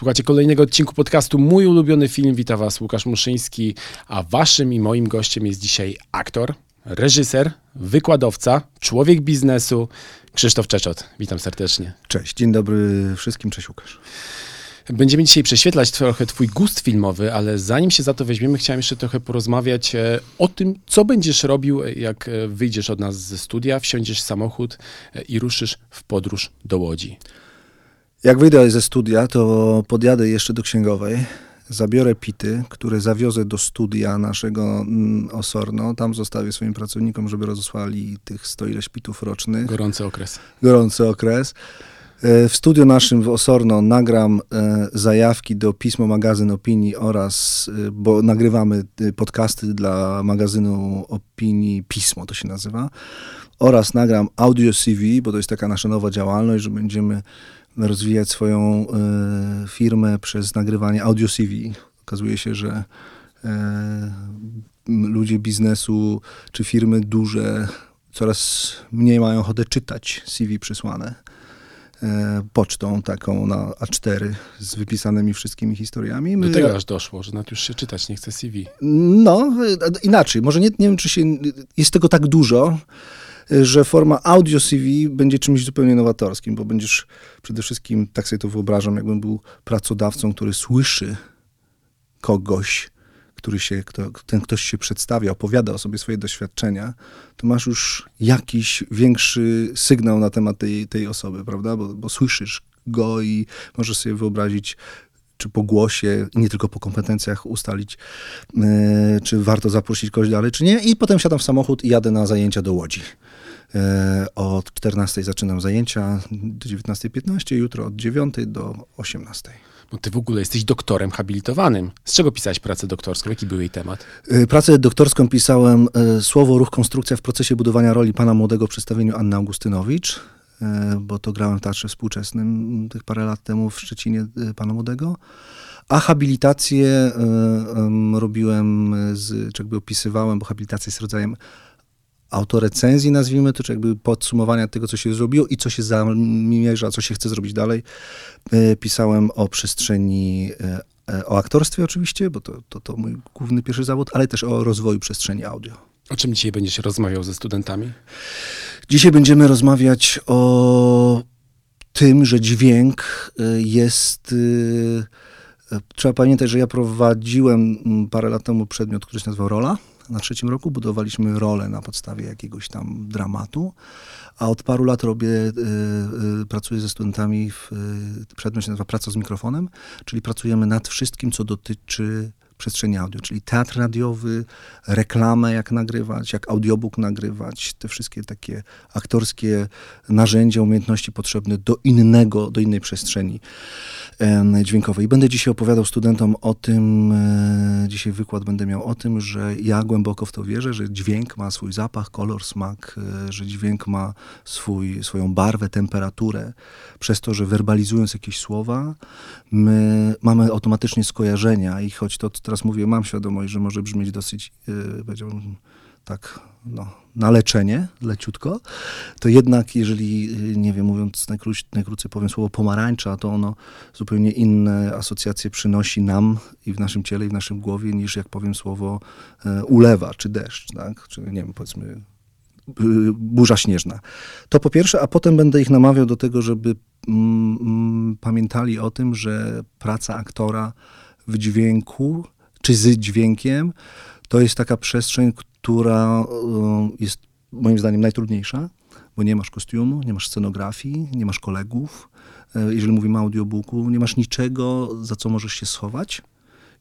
Słuchajcie kolejnego odcinku podcastu Mój ulubiony film. Witam Was Łukasz Muszyński, a Waszym i moim gościem jest dzisiaj aktor, reżyser, wykładowca, człowiek biznesu Krzysztof Czeczot. Witam serdecznie. Cześć, dzień dobry wszystkim, cześć Łukasz. Będziemy dzisiaj prześwietlać trochę Twój gust filmowy, ale zanim się za to weźmiemy, chciałem jeszcze trochę porozmawiać e, o tym, co będziesz robił, e, jak e, wyjdziesz od nas ze studia, wsiądziesz w samochód i ruszysz w podróż do Łodzi. Jak wyjdę ze studia, to podjadę jeszcze do księgowej, zabiorę pity, które zawiozę do studia naszego mm, Osorno. Tam zostawię swoim pracownikom, żeby rozesłali tych 100 ileś pitów rocznych. Gorący okres. Gorący okres. E, w studiu naszym w Osorno nagram e, zajawki do pismo magazyn opinii oraz, e, bo nagrywamy podcasty dla magazynu opinii Pismo to się nazywa, oraz nagram audio CV, bo to jest taka nasza nowa działalność, że będziemy rozwijać swoją y, firmę przez nagrywanie audio CV. Okazuje się, że y, ludzie biznesu czy firmy duże coraz mniej mają ochotę czytać CV przysłane e, pocztą taką na A4 z wypisanymi wszystkimi historiami. My, Do tego aż doszło, że nawet już się czytać nie chce CV. No, inaczej. Może nie, nie wiem, czy się, jest tego tak dużo, że forma audio CV będzie czymś zupełnie nowatorskim, bo będziesz przede wszystkim, tak sobie to wyobrażam, jakbym był pracodawcą, który słyszy kogoś, który się, kto, ten ktoś się przedstawia, opowiada o sobie swoje doświadczenia, to masz już jakiś większy sygnał na temat tej, tej osoby, prawda? Bo, bo słyszysz go i możesz sobie wyobrazić, czy po głosie, nie tylko po kompetencjach ustalić, yy, czy warto zaprosić kogoś dalej, czy nie. I potem siadam w samochód i jadę na zajęcia do Łodzi. E, od 14 zaczynam zajęcia do 19.15, jutro od 9 do 18. Bo ty w ogóle jesteś doktorem habilitowanym. Z czego pisałeś pracę doktorską? Jaki był jej temat? E, pracę doktorską pisałem e, słowo, ruch, konstrukcja w procesie budowania roli pana młodego w przedstawieniu Anny Augustynowicz, bo to grałem w Teatrze Współczesnym tych parę lat temu w Szczecinie pana młodego. A habilitację robiłem, z, czy jakby opisywałem, bo habilitacja jest rodzajem autorecenzji, nazwijmy to, czy jakby podsumowania tego, co się zrobiło i co się zamierza, co się chce zrobić dalej. E, pisałem o przestrzeni, e, e, o aktorstwie oczywiście, bo to, to, to mój główny pierwszy zawód, ale też o rozwoju przestrzeni audio. O czym dzisiaj będziesz rozmawiał ze studentami? Dzisiaj będziemy rozmawiać o tym, że dźwięk jest. Trzeba pamiętać, że ja prowadziłem parę lat temu przedmiot, który się nazywał Rola na trzecim roku budowaliśmy rolę na podstawie jakiegoś tam dramatu, a od paru lat robię, y, y, pracuję ze studentami w y, przedmiot się nazywa praca z mikrofonem, czyli pracujemy nad wszystkim, co dotyczy przestrzeni audio, czyli teatr radiowy, reklamę jak nagrywać, jak audiobook nagrywać, te wszystkie takie aktorskie narzędzia, umiejętności potrzebne do innego, do innej przestrzeni dźwiękowej. I będę dzisiaj opowiadał studentom o tym, e, dzisiaj wykład będę miał o tym, że ja głęboko w to wierzę, że dźwięk ma swój zapach, kolor, smak, e, że dźwięk ma swój, swoją barwę, temperaturę, przez to, że werbalizując jakieś słowa, my mamy automatycznie skojarzenia i choć to teraz mówię, mam świadomość, że może brzmieć dosyć, yy, powiedziałbym, tak, no, na leczenie, leciutko, to jednak jeżeli, y, nie wiem, mówiąc najkrócej, najkrócej powiem słowo pomarańcza, to ono zupełnie inne asocjacje przynosi nam i w naszym ciele, i w naszym głowie, niż jak powiem słowo e, ulewa, czy deszcz, tak? Czy nie wiem, powiedzmy burza śnieżna. To po pierwsze, a potem będę ich namawiał do tego, żeby mm, mm, pamiętali o tym, że praca aktora w dźwięku, czy z dźwiękiem, to jest taka przestrzeń, która y, jest moim zdaniem najtrudniejsza, bo nie masz kostiumu, nie masz scenografii, nie masz kolegów. E, jeżeli mówimy o audiobooku, nie masz niczego, za co możesz się schować.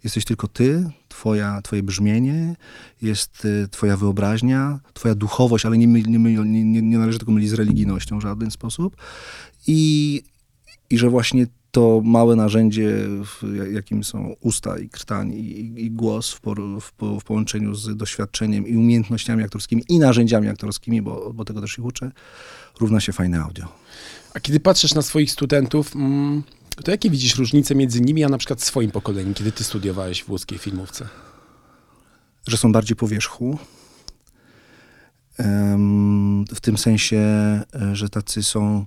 Jesteś tylko ty, twoja, twoje brzmienie, jest y, twoja wyobraźnia, twoja duchowość, ale nie, nie, nie, nie należy tego mylić z religijnością w żaden sposób. I, i że właśnie to małe narzędzie, jakim są usta i krtań i, i głos w, por, w, w, połączeniu z doświadczeniem i umiejętnościami aktorskimi i narzędziami aktorskimi, bo, bo tego też ich uczę, równa się fajne audio. A kiedy patrzysz na swoich studentów, mm, to jakie widzisz różnice między nimi, a na przykład swoim pokoleniem, kiedy ty studiowałeś w łódzkiej filmówce? Że są bardziej po wierzchu. W tym sensie, e, że tacy są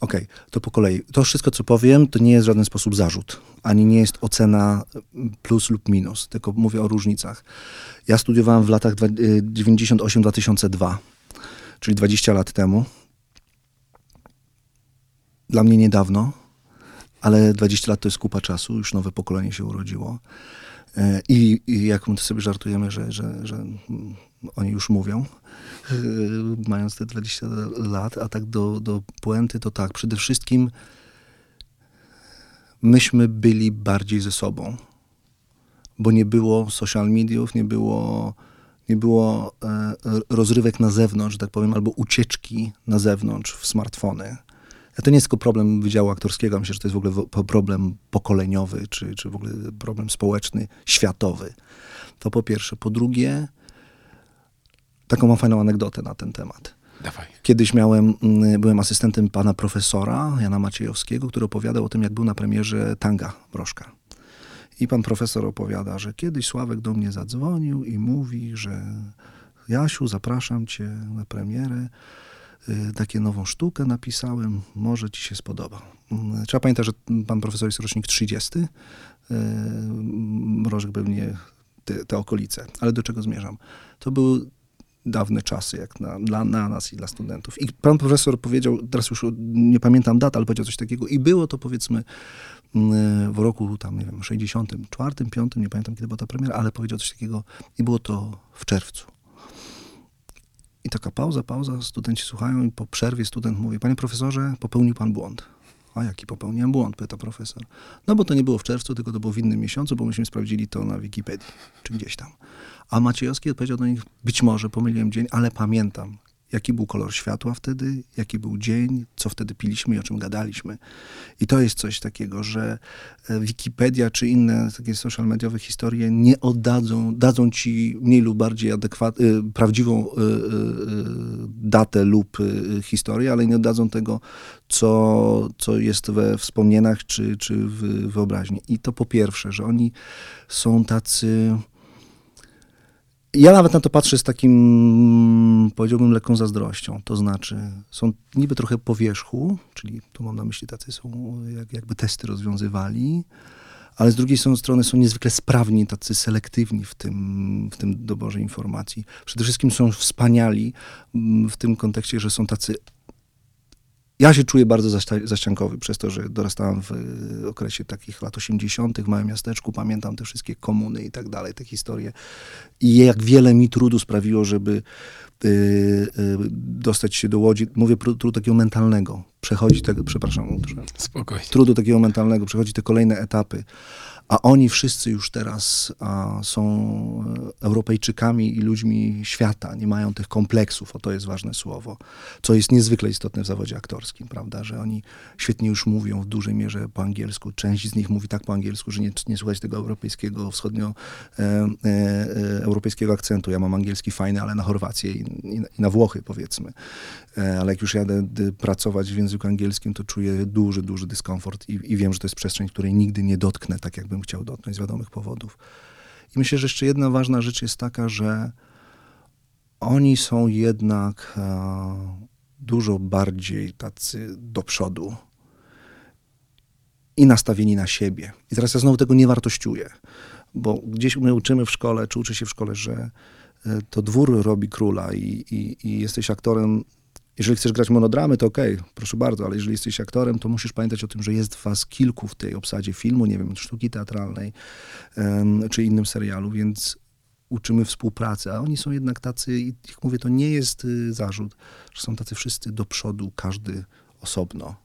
Okej, to po kolei. To wszystko, co powiem, to nie jest w żaden sposób zarzut, ani nie jest ocena plus lub minus, tylko mówię o różnicach. Ja studiowałem w latach dwa- y, 98-2002, czyli 20 lat temu. Dla mnie niedawno, ale 20 lat to jest kupa czasu, już nowe pokolenie się urodziło. E, I, i jak my sobie żartujemy, że, że, że mm, oni już mówią, mając te 20 lat, a tak do, do puenty, to tak, przede wszystkim myśmy byli bardziej ze sobą, bo nie było social mediów, nie było, nie było e, rozrywek na zewnątrz, tak powiem, albo ucieczki na zewnątrz w smartfony. A To nie jest tylko problem Wydziału Aktorskiego, myślę, że to jest w ogóle problem pokoleniowy, czy, czy w ogóle problem społeczny, światowy. To po pierwsze. Po drugie, taką mam fajną anegdotę na ten temat. Dawaj. Kiedyś miałem, mm, byłem asystentem pana profesora Jana Maciejowskiego, który opowiadał o tym, jak był na premierze Tanga Broszka. I pan profesor opowiada, że kiedyś Sławek do mnie zadzwonił i mówi, że Jasiu, zapraszam cię na premierę. Y, Takie nową sztukę napisałem, może ci się spodoba. Mm, Trzeba pamiętać, że pan profesor jest rocznik 30. y, Mrożek pewnie te, te okolice. Ale do czego zmierzam? To były dawne czasy, jak na, dla, na nas i dla studentów. I pan profesor powiedział, teraz już nie pamiętam dat, ale powiedział coś takiego. I było to powiedzmy mm, w roku tam, nie wiem, 64, 5, nie pamiętam kiedy była ta premiera, ale powiedział coś takiego i było to w czerwcu. I taka pauza, pauza, studenci słuchają i po przerwie student mówi, panie profesorze, popełnił pan błąd. A jaki popełniłem błąd, pyta profesor. No bo to nie było w czerwcu, tylko to było w innym miesiącu, bo myśmy sprawdzili to na Wikipedii, czy gdzieś tam. A Maciejowski odpowiedział do nich, być może pomyliłem dzień, ale pamiętam, jaki był kolor światła wtedy, jaki był dzień, co wtedy piliśmy i o czym gadaliśmy. I to jest coś takiego, że e, Wikipedia czy inne takie social mediowe historie nie oddadzą, dadzą ci mniej lub bardziej adekwat, y, prawdziwą y, y, datę lub historię, ale nie oddadzą tego, co, co jest we wspomnieniach czy, czy w wyobraźni. I to po pierwsze, że oni są tacy... Ja nawet na to patrzę z takim, powiedziałbym, lekką zazdrością. To znaczy, są niby trochę po wierzchu, czyli tu mam na myśli tacy są, jak, jakby testy rozwiązywali, ale z drugiej strony są niezwykle sprawni, tacy selektywni w tym, w tym doborze informacji. Przede wszystkim są wspaniali mm, w tym kontekście, że są tacy ja się czuję bardzo zaścia- zaściankowy przez to, że dorastałem w y, okresie takich lat 80. w małym miasteczku. Pamiętam te wszystkie komuny i tak dalej, te historie. I jak wiele mi trudu sprawiło, żeby y, y, dostać się do Łodzi. Mówię trudu takiego mentalnego. Przechodzi tego, przepraszam, Spokojnie. trudu takiego mentalnego, przechodzi te kolejne etapy. A oni wszyscy już teraz a, są e, Europejczykami i ludźmi świata, nie mają tych kompleksów, o to jest ważne słowo, co jest niezwykle istotne w zawodzie aktorskim, prawda, że oni świetnie już mówią w dużej mierze po angielsku, część z nich mówi tak po angielsku, że nie, nie słuchać tego europejskiego, wschodnio e, e, e, europejskiego akcentu. Ja mam angielski fajny, ale na Chorwację i, i, i na Włochy powiedzmy. E, ale jak już jadę pracować w języku angielskim, to czuję duży, duży dyskomfort i, i wiem, że to jest przestrzeń, której nigdy nie dotknę, tak jakbym chciał dotknąć z wiadomych powodów. I myślę, że jeszcze jedna ważna rzecz jest taka, że oni są jednak e, dużo bardziej tacy do przodu i nastawieni na siebie. I teraz ja znowu tego nie wartościuję, bo gdzieś my uczymy w szkole, czy uczy się w szkole, że e, to dwór robi króla i, i, i jesteś aktorem. Jeżeli chcesz grać monodramy, to okej, proszę bardzo, ale jeżeli jesteś aktorem, to musisz pamiętać o tym, że jest was kilku w tej obsadzie filmu, nie wiem, sztuki teatralnej em, czy innym serialu, więc uczymy współpracy, a oni są jednak tacy, i jak mówię, to nie jest y, zarzut, że są tacy wszyscy do przodu, każdy osobno.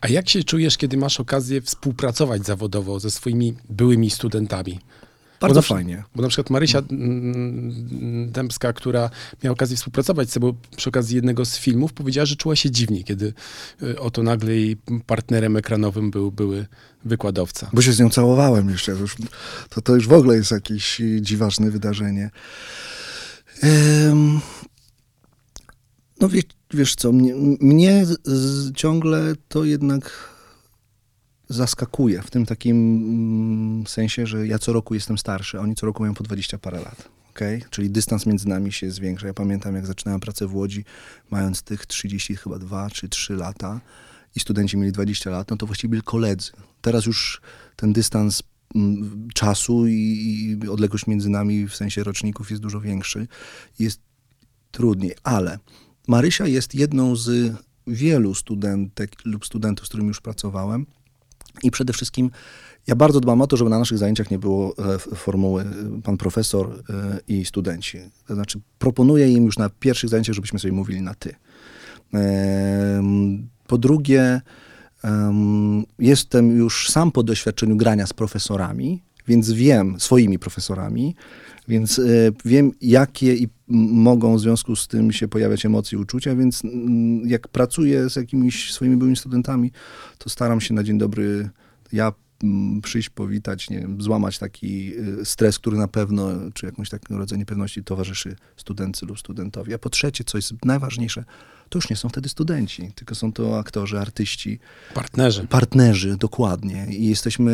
A jak się czujesz, kiedy masz okazję współpracować zawodowo ze swoimi byłymi studentami? Bardzo na przy- fajnie. Bo na przykład Marysia mm, Dębska, która miała okazję współpracować z tobą przy okazji jednego z filmów, powiedziała, że czuła się dziwnie, kiedy y, oto nagle jej partnerem ekranowym był były wykładowca. Bo się z nią całowałem jeszcze. To już, to, to już w ogóle jest jakieś dziwaczne wydarzenie. Em, no wiesz, wiesz co, mnie, mnie z, ciągle to jednak zaskakuje w tym takim mm, sensie, że ja co roku jestem starszy, a oni co roku mają po 20 parę lat. Okay? Czyli dystans między nami się zwiększa. Ja pamiętam, jak zaczynałem pracę w Łodzi, mając tych 30 chyba 2 czy 3 lata i studenci mieli 20 lat, no to właściwie byli koledzy. Teraz już ten dystans mm, czasu i, i odległość między nami w sensie roczników jest dużo większy. Jest trudniej, ale Marysia jest jedną z wielu studentek lub studentów, z którymi już pracowałem i przede wszystkim ja bardzo dbam o to, żeby na naszych zajęciach nie było e, formuły e, pan profesor e, i studenci. To znaczy proponuję im już na pierwszych zajęciach, żebyśmy sobie mówili na ty. Po drugie, jestem już sam po doświadczeniu grania z profesorami, więc wiem, swoimi profesorami, więc wiem, jakie i mogą w związku z tym się pojawiać emocje, uczucia, więc jak pracuję z jakimiś swoimi byłymi studentami, to staram się na dzień dobry ja przyjść, powitać, nie wiem, złamać taki y, stres, który na pewno, czy jakąś taką rodzaj niepewności towarzyszy studentce lub studentowi. A po trzecie, co jest najważniejsze, to już nie są wtedy studenci, tylko są to aktorzy, artyści. Partnerzy. Partnerzy, dokładnie. I jesteśmy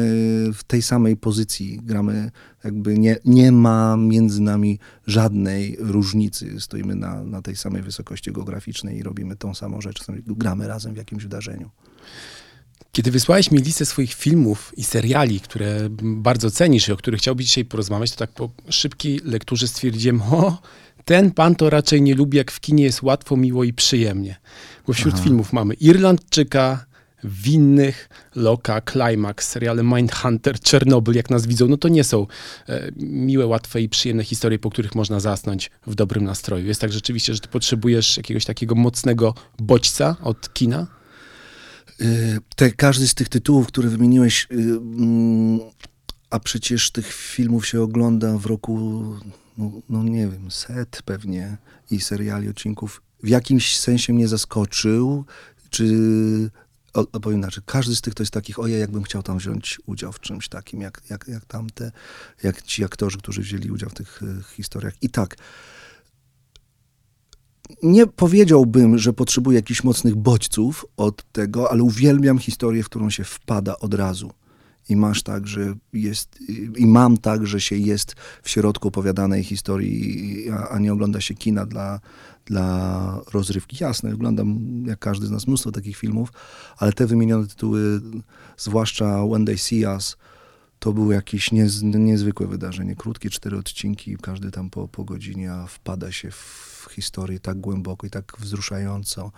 w tej samej pozycji. Gramy, jakby nie, nie ma między nami żadnej różnicy. Stoimy na, na tej samej wysokości geograficznej i robimy tą samą rzecz. Gramy razem w jakimś wydarzeniu. Kiedy wysłałeś mi listę swoich filmów i seriali, które bardzo cenisz i o których chciałbyś dzisiaj porozmawiać, to tak po szybkiej lekturze stwierdziłem, o, ten pan to raczej nie lubi, jak w kinie jest łatwo, miło i przyjemnie. Bo wśród Aha. filmów mamy Irlandczyka, Winnych, Loka, Climax, seriale Mindhunter, Czernobyl, jak nas widzą, no to nie są e, miłe, łatwe i przyjemne historie, po których można zasnąć w dobrym nastroju. Jest tak rzeczywiście, że ty potrzebujesz jakiegoś takiego mocnego bodźca od kina? Y, te, każdy z tych tytułów, które wymieniłeś, y, mm, a przecież tych filmów się ogląda w roku, no, no, nie wiem, set pewnie i seriali, odcinków, w jakimś sensie mnie zaskoczył, czy opowiem inaczej, każdy z tych to jest takich, ojej, jakbym chciał tam wziąć udział w czymś takim, jak, jak, jak tamte, jak ci aktorzy, którzy wzięli udział w tych y, historiach. I tak, nie powiedziałbym, że potrzebuję jakichś mocnych bodźców od tego, ale uwielbiam historię, w którą się wpada od razu. I masz tak, że jest, i mam tak, że się jest w środku opowiadanej historii, a, a nie ogląda się kina dla, dla rozrywki. Jasne, oglądam jak każdy z nas mnóstwo takich filmów, ale te wymienione tytuły, zwłaszcza When They See Us, to było jakieś niez, niezwykłe wydarzenie. Krótkie cztery odcinki, każdy tam po, po godzinie wpada się w historię tak głęboko i tak wzruszająco.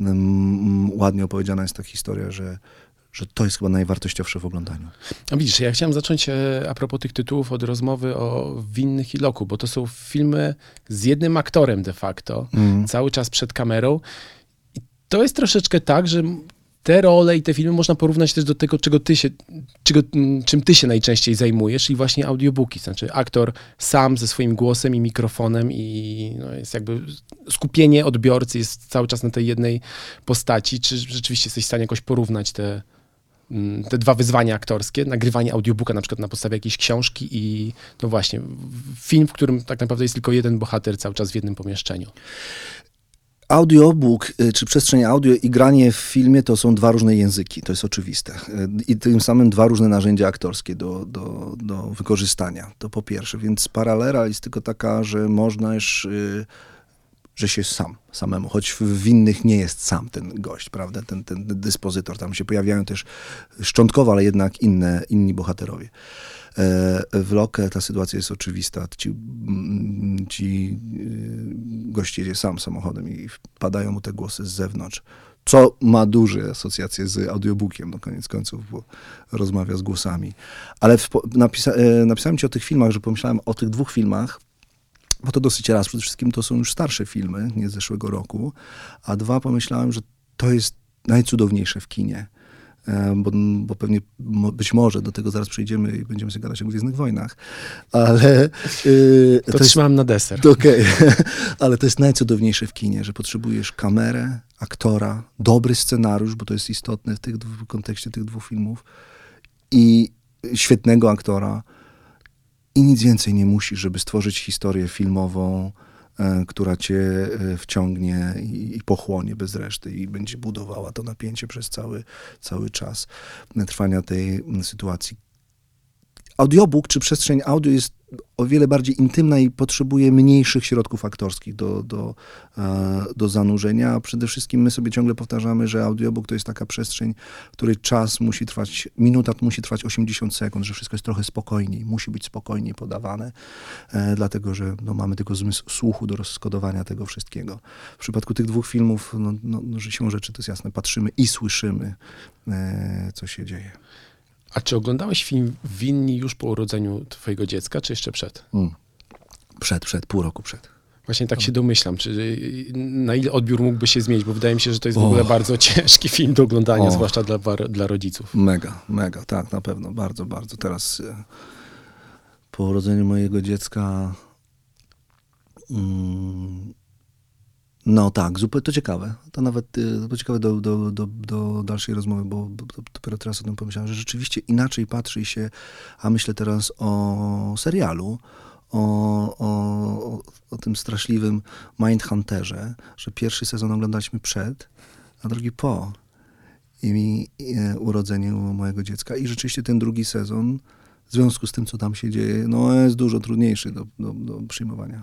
Mm, ładnie opowiedziana jest ta historia, że, że to jest chyba najwartościowsze w oglądaniu. No widzisz, ja chciałem zacząć e, a propos tych tytułów od rozmowy o Winnych i Loku, bo to są filmy z jednym aktorem de facto, mm. cały czas przed kamerą. I to jest troszeczkę tak, że te role i te filmy można porównać też do tego, czego ty się, czego, mm, czym ty się najczęściej zajmujesz i właśnie audiobooki. Znaczy aktor sam ze swoim głosem i mikrofonem i no jest jakby skupienie odbiorcy jest cały czas na tej jednej postaci. Czy rzeczywiście jesteś w stanie jakoś porównać te, mm, te dwa wyzwania aktorskie, nagrywanie audiobooka na przykład na podstawie jakiejś książki i no właśnie film, w którym tak naprawdę jest tylko jeden bohater cały czas w jednym pomieszczeniu. Audiobook, y, czy przestrzeń audio i granie w filmie to są dwa różne języki, to jest oczywiste. Y, I tym samym dwa różne narzędzia aktorskie do, do, do wykorzystania. To po pierwsze. Więc paralela jest tylko taka, że można już, y, że się sam, samemu, choć w innych nie jest sam ten gość, prawda, ten, ten dyspozytor. Tam się pojawiają też szczątkowo, ale jednak inne, inni bohaterowie. W Lokę ta sytuacja jest oczywista. Ci, mm, ci e, goście jedzie sam samochodem i wpadają mu te głosy z zewnątrz co ma duże asocjacje z audiobookiem, no koniec końców, bo rozmawia z głosami. Ale napisa e, napisałem ci o tych filmach, że pomyślałem o tych dwóch filmach, bo to dosyć raz. Przede wszystkim to są już starsze filmy, nie z zeszłego roku, a dwa pomyślałem, że to jest najcudowniejsze w kinie. E, bo, bo pewnie być może do tego zaraz przejdziemy i będziemy sobie gadać o Gwiezdnych Wojnach, ale... Yy, to, to trzymam na deser. Okej, okay. ale to jest najcudowniejsze w kinie, że potrzebujesz kamerę, aktora, dobry scenariusz, bo to jest istotne w, tych, w kontekście tych dwóch filmów i świetnego aktora i nic więcej nie musisz, żeby stworzyć historię filmową, która cię e, wciągnie i, pochłonie bez reszty i będzie budowała to napięcie przez cały, cały czas trwania tej sytuacji. Audiobook czy przestrzeń audio jest o wiele bardziej intymna i potrzebuje mniejszych środków aktorskich do, do, e, do zanurzenia. Przede wszystkim my sobie ciągle powtarzamy, że audiobook to jest taka przestrzeń, w której czas musi trwać, minuta musi trwać 80 sekund, że wszystko jest trochę spokojniej, musi być spokojniej podawane, e, dlatego że no, mamy tylko zmysł słuchu do rozkodowania tego wszystkiego. W przypadku tych dwóch filmów, no, no, no siłą rzeczy to jest jasne, patrzymy i słyszymy, e, co się dzieje. A czy oglądałeś film Winni już po urodzeniu twojego dziecka, czy jeszcze przed? Mm. Przed, przed, pół roku przed. Właśnie tak się domyślam, czy na ile odbiór mógłby się zmienić, bo wydaje mi się, że to jest w ogóle bardzo ciężki film do oglądania, oh. zwłaszcza dla, dla rodziców. Mega, mega, tak, na pewno, bardzo, bardzo. Teraz e, po urodzeniu mojego dziecka mm, no tak, zupełnie to ciekawe. To nawet y, to ciekawe do, do, do, do dalszej rozmowy, bo, dopiero teraz o tym pomyślałem, że rzeczywiście inaczej patrzy się, a myślę teraz o serialu, o, o, o tym straszliwym Mindhunterze, że pierwszy sezon oglądaliśmy przed, a drugi po i, mi, e, urodzeniu mojego dziecka. I rzeczywiście ten drugi sezon, w związku z tym, co tam się dzieje, no jest dużo trudniejszy do, do, do przyjmowania.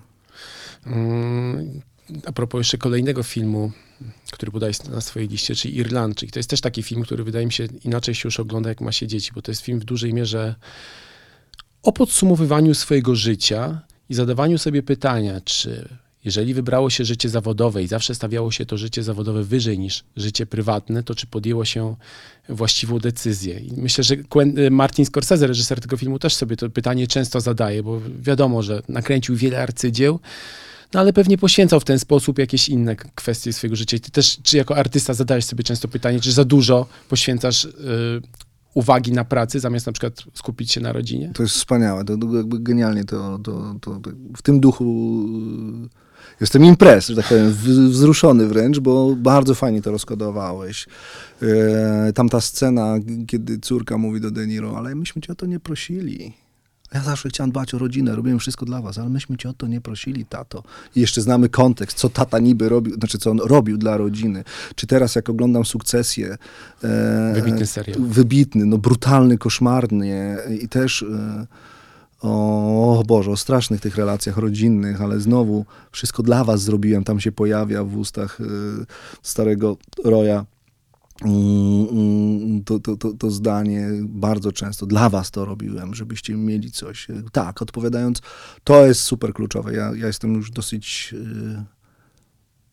A propos jeszcze kolejnego filmu, który podaje na swojej liście, czyli Irlandczyk. To jest też taki film, który wydaje mi się inaczej się już ogląda, jak ma się dzieci, bo to jest film w dużej mierze o podsumowywaniu swojego życia i zadawaniu sobie pytania, czy jeżeli wybrało się życie zawodowe i zawsze stawiało się to życie zawodowe wyżej niż życie prywatne, to czy podjęło się właściwą decyzję? I myślę, że Martin Scorsese, reżyser tego filmu, też sobie to pytanie często zadaje, bo wiadomo, że nakręcił wiele arcydzieł, no ale pewnie poświęcał w ten sposób jakieś inne kwestie swojego życia. I ty też, czy jako artysta zadajesz sobie często pytanie, czy za dużo poświęcasz y, uwagi na pracy, zamiast na przykład skupić się na rodzinie? To jest wspaniałe, to, to jakby genialnie to, to, to, w tym duchu y, jestem imprez, że tak powiem, wzruszony wręcz, bo bardzo fajnie to rozkodowałeś. E, tamta scena, kiedy córka mówi do Deniro, ale myśmy cię o to nie prosili. Ja zawsze chciałem dbać o rodzinę, robiłem wszystko dla was, ale myśmy cię o to nie prosili, tato. I jeszcze znamy kontekst, co tata niby robił, znaczy co on robił dla rodziny. Czy teraz, jak oglądam sukcesję... E, wybitny serial. Wybitny, no brutalny, koszmarny i też... E, o, o Boże, o strasznych tych relacjach rodzinnych, ale znowu wszystko dla was zrobiłem, tam się pojawia w ustach e, starego Roya to, to, to, to, zdanie bardzo często dla was to robiłem, żebyście mieli coś. Tak, odpowiadając, to jest super kluczowe. Ja, ja jestem już dosyć y, ja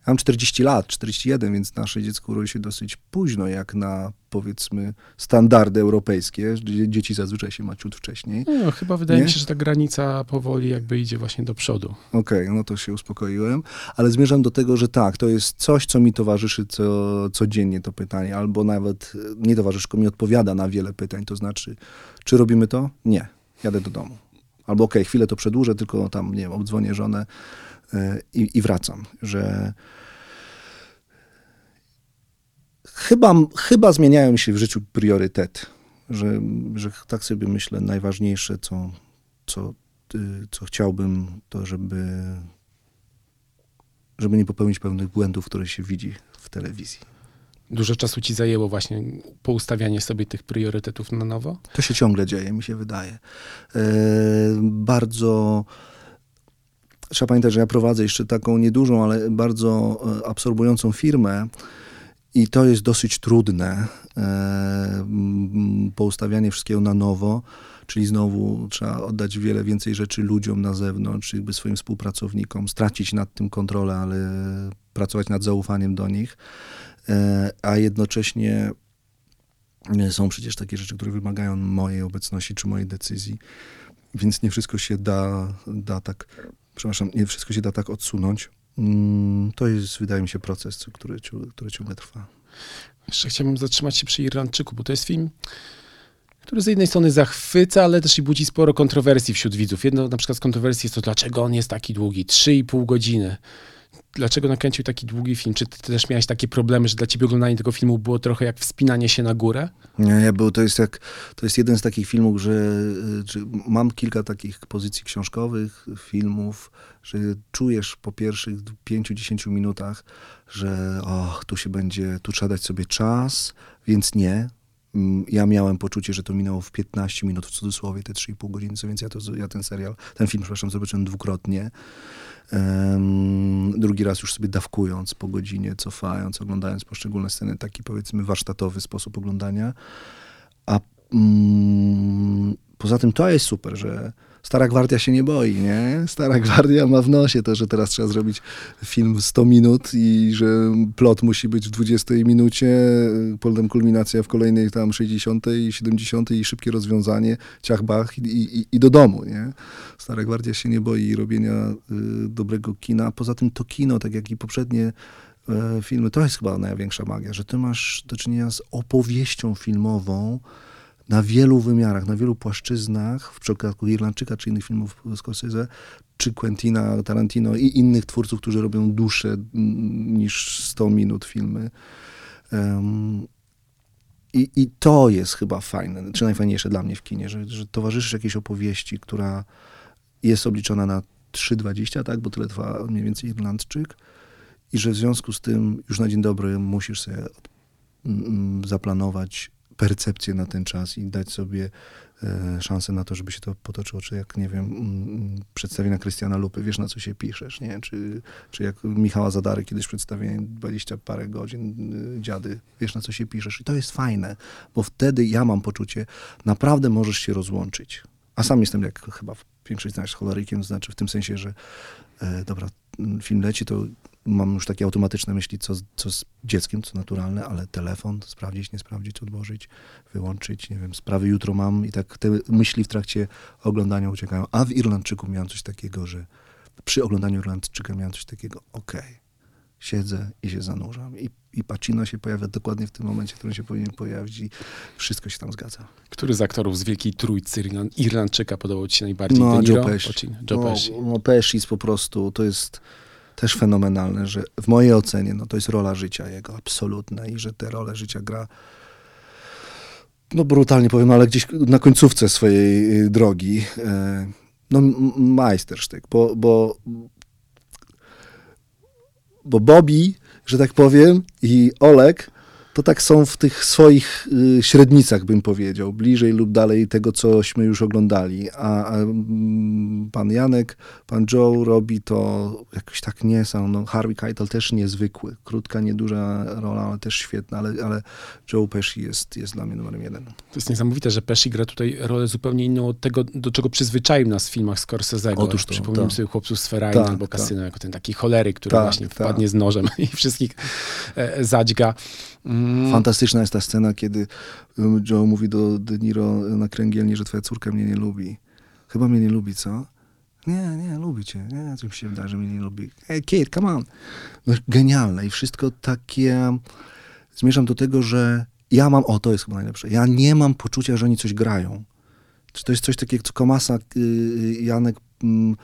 mam 40 lat, 41, więc nasze dziecko urodzi się dosyć późno, jak na powiedzmy standardy europejskie, dzieci zazwyczaj się ma ciut wcześniej. No, chyba wydaje Nie? mi się, że ta granica powoli jakby idzie właśnie do przodu. Okej, okay, no to się uspokoiłem, ale zmierzam do tego, że tak, to jest coś, co mi towarzyszy co, codziennie to pytanie, albo nawet nie towarzyszy, mi odpowiada na wiele pytań, to znaczy, czy robimy to? Nie, jadę do domu. Albo okej, okay, chwilę to przedłużę, tylko tam, nie wiem, obdzwonię żonę, i, i wracam, że chyba, chyba zmieniają się w życiu priorytety, że, że tak sobie myślę, najważniejsze, co, co, co chciałbym, to żeby, żeby nie popełnić pewnych błędów, które się widzi w telewizji. Dużo czasu ci zajęło właśnie poustawianie sobie tych priorytetów na nowo? To się ciągle dzieje, mi się wydaje. E, bardzo Trzeba pamiętać, że ja prowadzę jeszcze taką niedużą, ale bardzo e, absorbującą firmę i to jest dosyć trudne, e, poustawianie wszystkiego na nowo, czyli znowu trzeba oddać wiele więcej rzeczy ludziom na zewnątrz, jakby swoim współpracownikom, stracić nad tym kontrolę, ale pracować nad zaufaniem do nich, e, a jednocześnie są przecież takie rzeczy, które wymagają mojej obecności czy mojej decyzji, więc nie wszystko się da, da tak przepraszam, nie wszystko się da tak odsunąć. Mm, to jest, wydaje mi się, proces, który, który ciągle trwa. Jeszcze chciałbym zatrzymać się przy Irlandczyku, bo to jest film, który z jednej strony zachwyca, ale też i budzi sporo kontrowersji wśród widzów. Jedno na przykład z kontrowersji jest to, dlaczego on jest taki długi, 3,5 godziny dlaczego nakręcił taki długi film? Czy ty też miałeś takie problemy, że dla ciebie oglądanie tego filmu było trochę jak wspinanie się na górę? Nie, był, to jest jak, to jest jeden z takich filmów, że, że mam kilka takich pozycji książkowych, filmów, że czujesz po pierwszych 5-10 minutach, że och, tu się będzie, tu trzeba dać sobie czas, więc nie, ja miałem poczucie, że to minęło w 15 minut, w cudzysłowie, te 3,5 godziny, co więc ja, to, ja ten serial, ten film, przepraszam, zobaczyłem dwukrotnie. Um, drugi raz już sobie dawkując po godzinie, cofając, oglądając poszczególne sceny, taki powiedzmy warsztatowy sposób oglądania. A um, poza tym to jest super, że Stara Gwardia się nie boi, nie? Stara Gwardia ma w nosie to, że teraz trzeba zrobić film w 100 minut i że plot musi być w 20 minucie, potem kulminacja w kolejnej tam 60 i 70 i szybkie rozwiązanie, ciach bach i, i, i do domu, nie? Stara Gwardia się nie boi robienia y, dobrego kina. Poza tym to kino, tak jak i poprzednie y, filmy, to jest chyba największa magia, że ty masz do czynienia z opowieścią filmową, na wielu wymiarach, na wielu płaszczyznach, w przypadku Irlandczyka czy innych filmów Scorsese, czy Quentina Tarantino i innych twórców, którzy robią dłuższe niż 100 minut filmy. Um, i, I to jest chyba fajne, czy najfajniejsze dla mnie w kinie, że, że towarzyszysz jakiejś opowieści, która jest obliczona na 3,20, tak, bo tyle trwa mniej więcej Irlandczyk i że w związku z tym już na dzień dobry musisz sobie zaplanować percepcję na ten czas i dać sobie e, szansę na to, żeby się to potoczyło, czy jak, nie wiem, mm, przedstawienia Krystiana Lupy, wiesz na co się piszesz, nie? Czy, czy jak Michała Zadary kiedyś przedstawienie 20 parę godzin, y, dziady, wiesz na co się piszesz. I to jest fajne, bo wtedy ja mam poczucie, naprawdę możesz się rozłączyć. A sam jestem, jak chyba większość z nas, cholerykiem, znaczy w tym sensie, że e, dobra, film leci, to mam już takie automatyczne myśli, co, co z dzieckiem, co naturalne, ale telefon, sprawdzić, nie sprawdzić, odłożyć, wyłączyć, nie wiem, sprawy jutro mam i tak te myśli w trakcie oglądania uciekają. A w Irlandczyku miałem coś takiego, że przy oglądaniu Irlandczyka miałem coś takiego, okej, okay, siedzę i się zanurzam i, i Pacino się pojawia dokładnie w tym momencie, w którym się powinien pojawić i wszystko się tam zgadza. Który z aktorów z Wielkiej Trójcy Irlandczyka podobał ci się najbardziej? No, Joe Pesci. Joe Pesci. No, no Pesci jest po prostu, to jest też fenomenalne, że w mojej ocenie no, to jest rola życia jego, absolutna i że tę rolę życia gra no brutalnie powiem, ale gdzieś na końcówce swojej y, drogi e, no majstersztyk, bo, bo bo Bobby, że tak powiem, i Olek to tak są w tych swoich y, średnicach, bym powiedział, bliżej lub dalej tego, cośmy już oglądali. A, a mm, pan Janek, pan Joe robi to jakoś tak nie są. No, Harvey Keitel też niezwykły. Krótka, nieduża rola, ale też świetna, ale, ale Joe Pesci jest, jest dla mnie numerem jeden. To jest niesamowite, że Pesci gra tutaj rolę zupełnie inną od tego, do czego przyzwyczaił nas w filmach Scorsese'ego. Otóż to, Przypomnijmy sobie Chłopców z Ferrari tak, albo Kasyno, jako ten taki cholery, który tak, właśnie wpadnie z nożem i wszystkich e, zadźga. Mm. Fantastyczna jest ta scena, kiedy um, Joe mówi do De Niro na kręgielni, że twoja córka mnie nie lubi. Chyba mnie nie lubi, co? Nie, nie, lubi cię. Nie, coś się wydarzy, że mnie nie lubi. Hey kid, come on. No, genialne i wszystko takie... Zmierzam do tego, że ja mam... O, to jest chyba najlepsze. Ja nie mam poczucia, że oni coś grają. Czy to jest coś takiego, co Komasa, yy, Janek... Yy,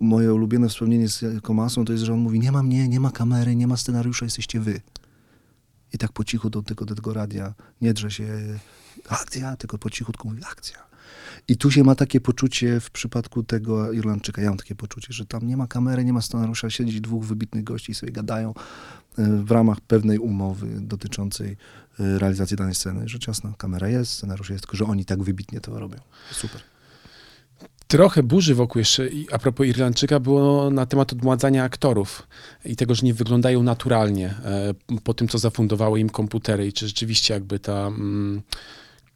moje ulubione wspomnienie z Komasą to jest, że on mówi, nie ma mnie, nie ma kamery, nie ma scenariusza, jesteście wy. I tak po cichu do tego, do tego radia nie drze się akcja, tylko po cichutku mówi akcja. I tu się ma takie poczucie w przypadku tego Irlandczyka, ja mam takie poczucie, że tam nie ma kamery, nie ma scenariusza, siedzi dwóch wybitnych gości i sobie gadają e, w ramach pewnej umowy dotyczącej e, realizacji danej sceny. Rzecz jasna, kamera jest, scenariusz jest, tylko że oni tak wybitnie to robią. Super. Trochę burzy wokół jeszcze, a propos Irlandczyka, było na temat odmładzania aktorów i tego, że nie wyglądają naturalnie e, po tym, co zafundowały im komputery i czy rzeczywiście jakby ta... Mm,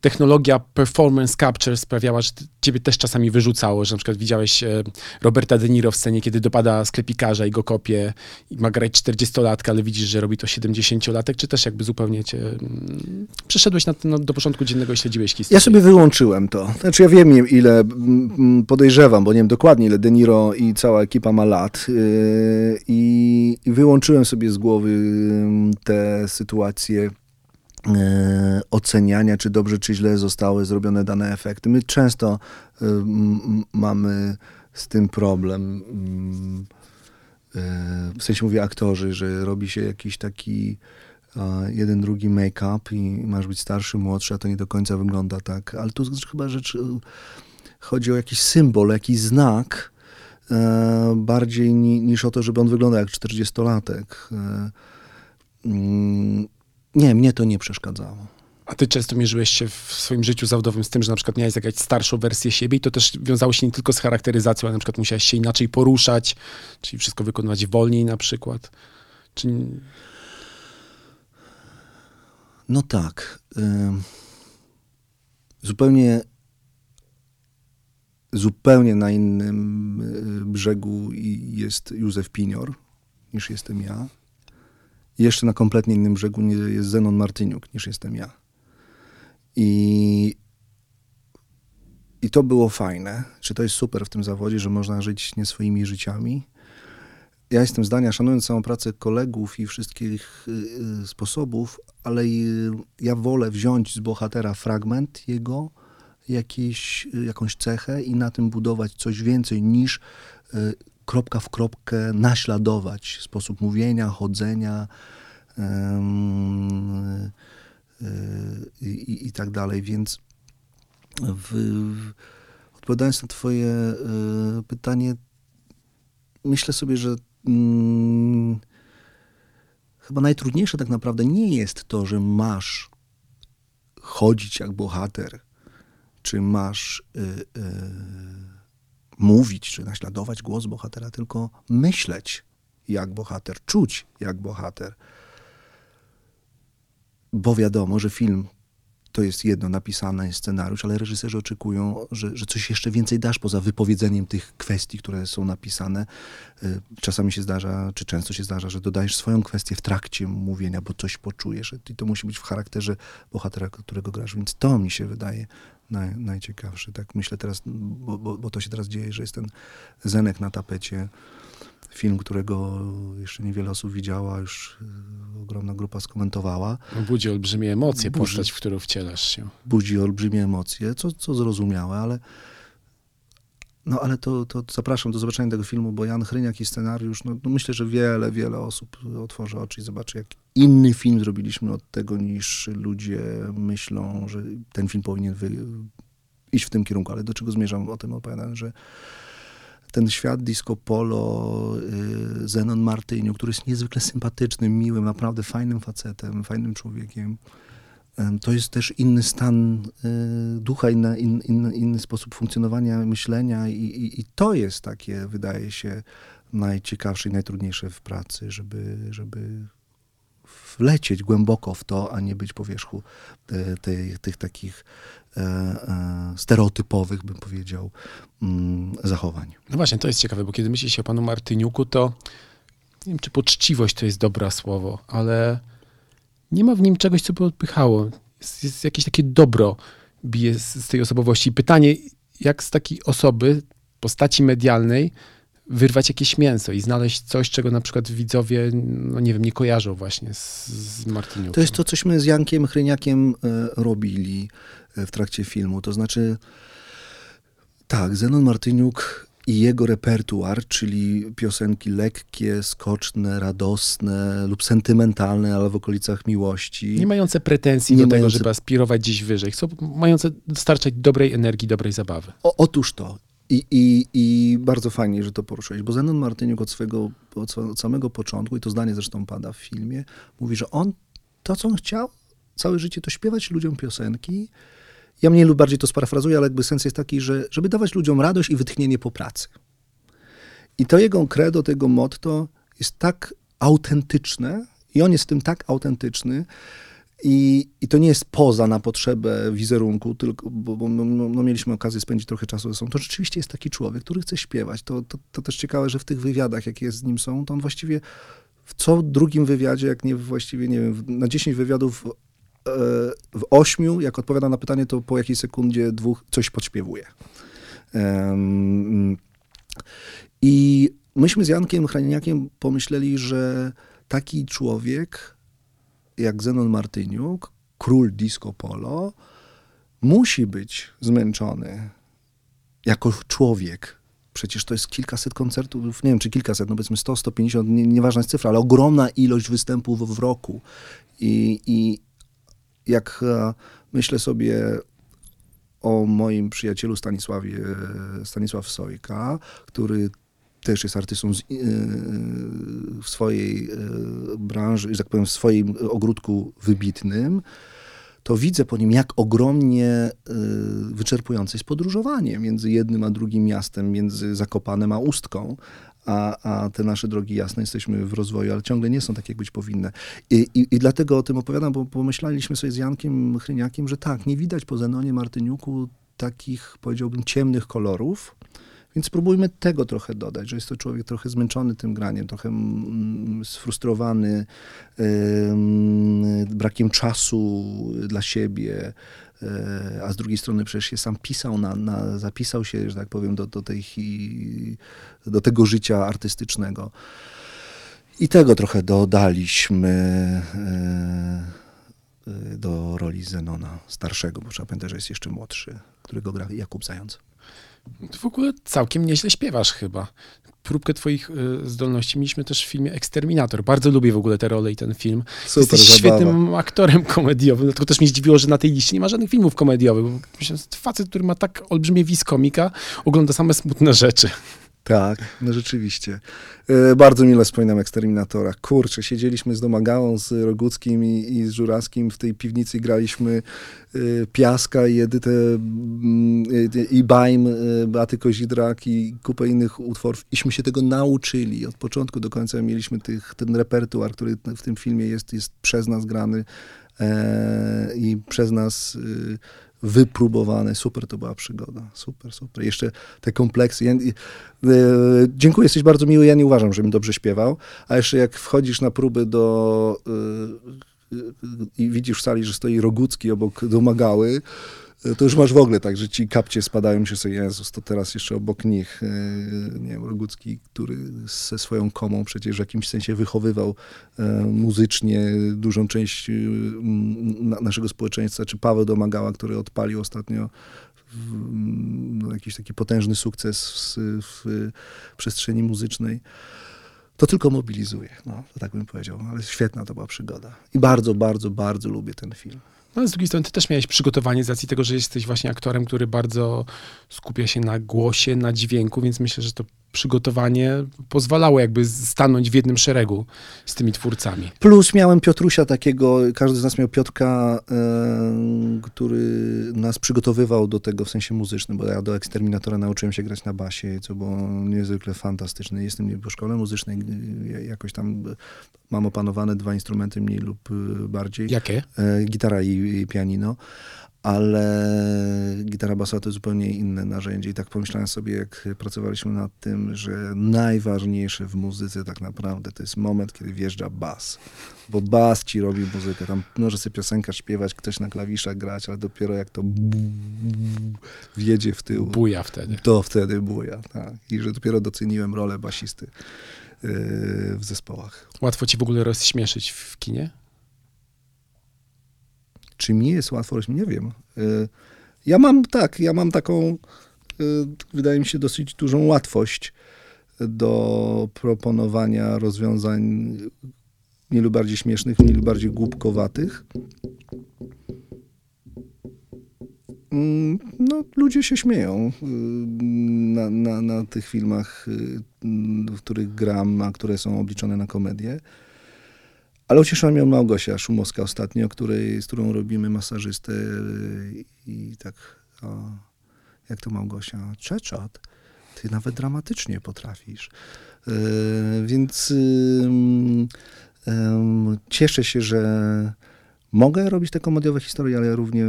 technologia performance capture sprawiała, że ciebie też czasami wyrzucało, że na przykład widziałeś e, Roberta De Niro w scenie, kiedy dopada sklepikarza i go kopie i ma grać 40-latka, ale widzisz, że robi to 70-latek, czy też jakby zupełnie cię... Mm, przeszedłeś na, no, do porządku dziennego i śledziłeś historię? Ja sobie wyłączyłem to. Znaczy ja wiem, ile podejrzewam, bo nie wiem dokładnie, ile De Niro i cała ekipa ma lat yy, i wyłączyłem sobie z głowy mm, te sytuacje oceniania, czy dobrze, czy źle zostały zrobione dane efekty. My często e, mamy z tym problem. E, w sensie mówię aktorzy, że robi się jakiś taki jeden, drugi make-up i masz być starszy, młodszy, a to nie do końca wygląda tak. Ale tu chyba rzecz chodzi o jakiś symbol, jakiś znak, bardziej niż o to, żeby on wyglądał jak 40-latek. Nie, mnie to nie przeszkadzało. A ty często mierzyłeś się w swoim życiu zawodowym z tym, że na przykład miałeś jakąś starszą wersję siebie i to też wiązało się nie tylko z charakteryzacją, ale na przykład musiałeś się inaczej poruszać, czyli wszystko wykonywać wolniej na przykład. Czy... No tak. Zupełnie zupełnie na innym y, brzegu jest Józef Pinior niż jestem ja. Jeszcze na kompletnie innym brzegu jest Zenon Martyniuk niż jestem ja. I, I to było fajne. Czy to jest super w tym zawodzie, że można żyć nie swoimi życiami? Ja jestem zdania, szanując całą pracę kolegów i wszystkich y, y, sposobów, ale y, ja wolę wziąć z bohatera fragment jego, jakieś, jakąś cechę i na tym budować coś więcej niż kropka w kropkę naśladować sposób mówienia, chodzenia i, i tak dalej. Więc w, w, odpowiadając na Twoje pytanie, myślę sobie, że hmm, chyba najtrudniejsze tak naprawdę nie jest to, że masz chodzić jak bohater, czy masz y, y, mówić, czy naśladować głos bohatera, tylko myśleć jak bohater, czuć jak bohater. Bo wiadomo, że film to jest jedno, napisany scenariusz, ale reżyserzy oczekują, że, że coś jeszcze więcej dasz poza wypowiedzeniem tych kwestii, które są napisane. Y, czasami się zdarza, czy często się zdarza, że dodajesz swoją kwestię w trakcie mówienia, bo coś poczujesz. I to musi być w charakterze bohatera, którego grasz. Więc to mi się wydaje naj, najciekawsze. Tak myślę teraz, bo, bo, bo to się teraz dzieje, że jest ten Zenek na tapecie film, którego jeszcze niewiele osób widziała, już y, ogromna grupa skomentowała. Budzi olbrzymie emocje, budzi, postać, w którą wcielasz się. Budzi olbrzymie emocje, co, co zrozumiałe, ale no ale to, to zapraszam do zobaczenia tego filmu, bo Jan Chryniak i scenariusz, no, no, myślę, że wiele, wiele osób otworzy oczy i zobaczy, jak inny film zrobiliśmy od tego, niż ludzie myślą, że ten film powinien wy... iść w tym kierunku. Ale do czego zmierzam o tym opowiadając, że ten świat disco polo, y, Zenon Martyniu, który jest niezwykle sympatycznym, miłym, naprawdę fajnym facetem, fajnym człowiekiem. To jest też inny stan y, ducha, inny, inny, inny sposób funkcjonowania, myślenia i, i, i, to jest takie, wydaje się, najciekawsze i najtrudniejsze w pracy, żeby, żeby wlecieć głęboko w to, a nie być po wierzchu e, tej, tych takich e, e, stereotypowych, bym powiedział, mm, zachowań. No właśnie, to jest ciekawe, bo kiedy myśli się o panu Martyniuku, to nie wiem, czy poczciwość to jest dobre słowo, ale nie ma w nim czegoś, co by odpychało. Jest, jest jakieś takie dobro bije z, z tej osobowości. Pytanie, jak z takiej osoby, postaci medialnej, wyrwać jakieś mięso i znaleźć coś, czego na przykład widzowie, no nie wiem, nie kojarzą właśnie z, z Martyniukiem. To jest to, cośmy z Jankiem Chryniakiem e, robili e, w trakcie filmu. To znaczy, tak, Zenon Martyniuk i jego repertuar, czyli piosenki lekkie, skoczne, radosne lub sentymentalne, ale w okolicach miłości. Nie mające pretensji nie do mające... tego, żeby aspirować gdzieś wyżej. Chcą, mające dostarczać dobrej energii, dobrej zabawy. O, otóż to. I, i, I bardzo fajnie, że to poruszyłeś, bo Zenon Martyniuk od, swego, od, od samego początku, i to zdanie zresztą pada w filmie, mówi, że on to, co on chciał całe życie, to śpiewać ludziom piosenki. Ja mniej lub bardziej to sparafrazuję, ale jakby sens jest taki, że żeby dawać ludziom radość i wytchnienie po pracy. I to jego credo, tego motto jest tak autentyczne i on jest w tym tak autentyczny, i, I to nie jest poza na potrzebę wizerunku, tylko, bo, bo no, no, no mieliśmy okazję spędzić trochę czasu ze sobą. To rzeczywiście jest taki człowiek, który chce śpiewać. To, to, to też ciekawe, że w tych wywiadach, jakie z nim są, to on właściwie w co drugim wywiadzie, jak nie właściwie, nie wiem, na 10 wywiadów, w ośmiu, jak odpowiada na pytanie, to po jakiej sekundzie, dwóch coś podśpiewuje. I myśmy z Jankiem Chraniakiem pomyśleli, że taki człowiek jak Zenon Martyniuk, król disco polo, musi być zmęczony jako człowiek. Przecież to jest kilkaset koncertów, nie wiem czy kilkaset, no powiedzmy 100, 150, nie, nieważna jest cyfra, ale ogromna ilość występów w roku. I, i jak e, myślę sobie o moim przyjacielu Stanisławie, Stanisław Sojka, który też jest artystą z, yy, w swojej yy, branży, że tak powiem, w swoim ogródku wybitnym, to widzę po nim, jak ogromnie wyczerpujące jest podróżowanie między jednym a drugim miastem, między Zakopanem a Ustką. A, a te nasze drogi jasne, jesteśmy w rozwoju, ale ciągle nie są takie, jak być powinny. I, i, i dlatego o tym opowiadam, bo pomyśleliśmy sobie z Jankiem Chryniakiem, że tak, nie widać po Zenonie Martyniuku takich, powiedziałbym, ciemnych kolorów, więc spróbujmy tego trochę dodać, że jest to człowiek trochę zmęczony tym graniem, trochę mm, sfrustrowany brakiem czasu dla siebie, e, a z drugiej strony przecież się sam pisał, na, na, zapisał się, że tak powiem, do, do, tej, do tego życia artystycznego. I tego trochę dodaliśmy e, e, do roli Zenona starszego, bo trzeba pamiętać, że jest jeszcze młodszy, którego gra Jakub Zając. Ty w ogóle całkiem nieźle śpiewasz chyba. Próbkę twoich y, zdolności mieliśmy też w filmie Eksterminator. Bardzo lubię w ogóle tę rolę i ten film. Super Jesteś zabawa. świetnym aktorem komediowym. Dlatego też mnie zdziwiło, że na tej liście nie ma żadnych filmów komediowych. Myślę, że facet, który ma tak olbrzymie wiz komika, ogląda same smutne rzeczy. Tak, no rzeczywiście. E, bardzo mile wspominam Eksterminatora. Kurczę, siedzieliśmy z Domagałą, z Roguckim i, i z Żurawskim w tej piwnicy graliśmy e, Piaska i Edytę mm, i Bajm, e, Beaty Kozidrak i kupę innych utworów. Iśmy się tego nauczyli. Od początku do końca mieliśmy tych, ten repertuar, który w tym filmie jest, jest przez nas grany i przez nas y, wypróbowane. Super to była przygoda. Super, super. Jeszcze te kompleksy. Ja, e, dziękuję, jesteś bardzo miły. Ja nie uważam, żebym dobrze śpiewał. A jeszcze jak wchodzisz na próby do e, e, i widzisz w sali, że stoi Rogucki obok domagały, to już masz w ogóle tak, że ci kapcie spadają się sobie, Jezus, to teraz jeszcze obok nich, e, nie wiem, Rogucki, który ze swoją komą przecież w jakimś sensie wychowywał e, muzycznie dużą część e, naszego społeczeństwa, czy Paweł Domagała, który odpalił ostatnio no, jakiś taki potężny sukces w, w przestrzeni muzycznej. To tylko mobilizuje, no, tak bym powiedział, ale świetna to była przygoda. I bardzo, bardzo, bardzo lubię ten film. No ale z drugiej strony ty też miałeś przygotowanie z racji tego, że jesteś właśnie aktorem, który bardzo skupia się na głosie, na dźwięku, więc myślę, że to przygotowanie pozwalało jakby stanąć w jednym szeregu z tymi twórcami. Plus miałem Piotrusia takiego, każdy z nas miał Piotrka, e, który nas przygotowywał do tego w sensie muzycznym, bo ja do Eksterminatora nauczyłem się grać na basie, co było niezwykle fantastyczne. Jestem po szkole muzycznej, jakoś tam mam opanowane dwa instrumenty mniej lub bardziej. Jakie? E, gitara i, i pianino, ale gitara basowa to zupełnie inne narzędzie. I tak pomyślałem sobie, jak pracowaliśmy nad tym, że najważniejsze w muzyce tak naprawdę to jest moment, kiedy wjeżdża bas. Bo bas ci robi muzykę. Tam może sobie piosenka śpiewać, ktoś na klawiszach grać, ale dopiero jak to wjedzie w tył, Buja wtedy. to wtedy buja. Tak. I że dopiero doceniłem rolę basisty yy, w zespołach. Łatwo ci w ogóle rozśmieszyć w kinie? Czy mi jest łatwo robić? Nie wiem. Y, Ja mam tak, ja mam taką, y, wydaje mi się, dosyć dużą łatwość do proponowania rozwiązań mniej lub bardziej śmiesznych, mniej lub bardziej głupkowatych. Mm, No, ludzie się śmieją y, na, na, na tych filmach, w których gram, a które są obliczone na komedię. Ale ucieszyła mnie Małgosia Szumowska ostatnio, której, z którą robimy masażystę y, i tak, o, jak to Małgosia? Czeczot, ty nawet dramatycznie potrafisz. Y, więc cieszę się, że mogę robić te komediowe historie, ale równie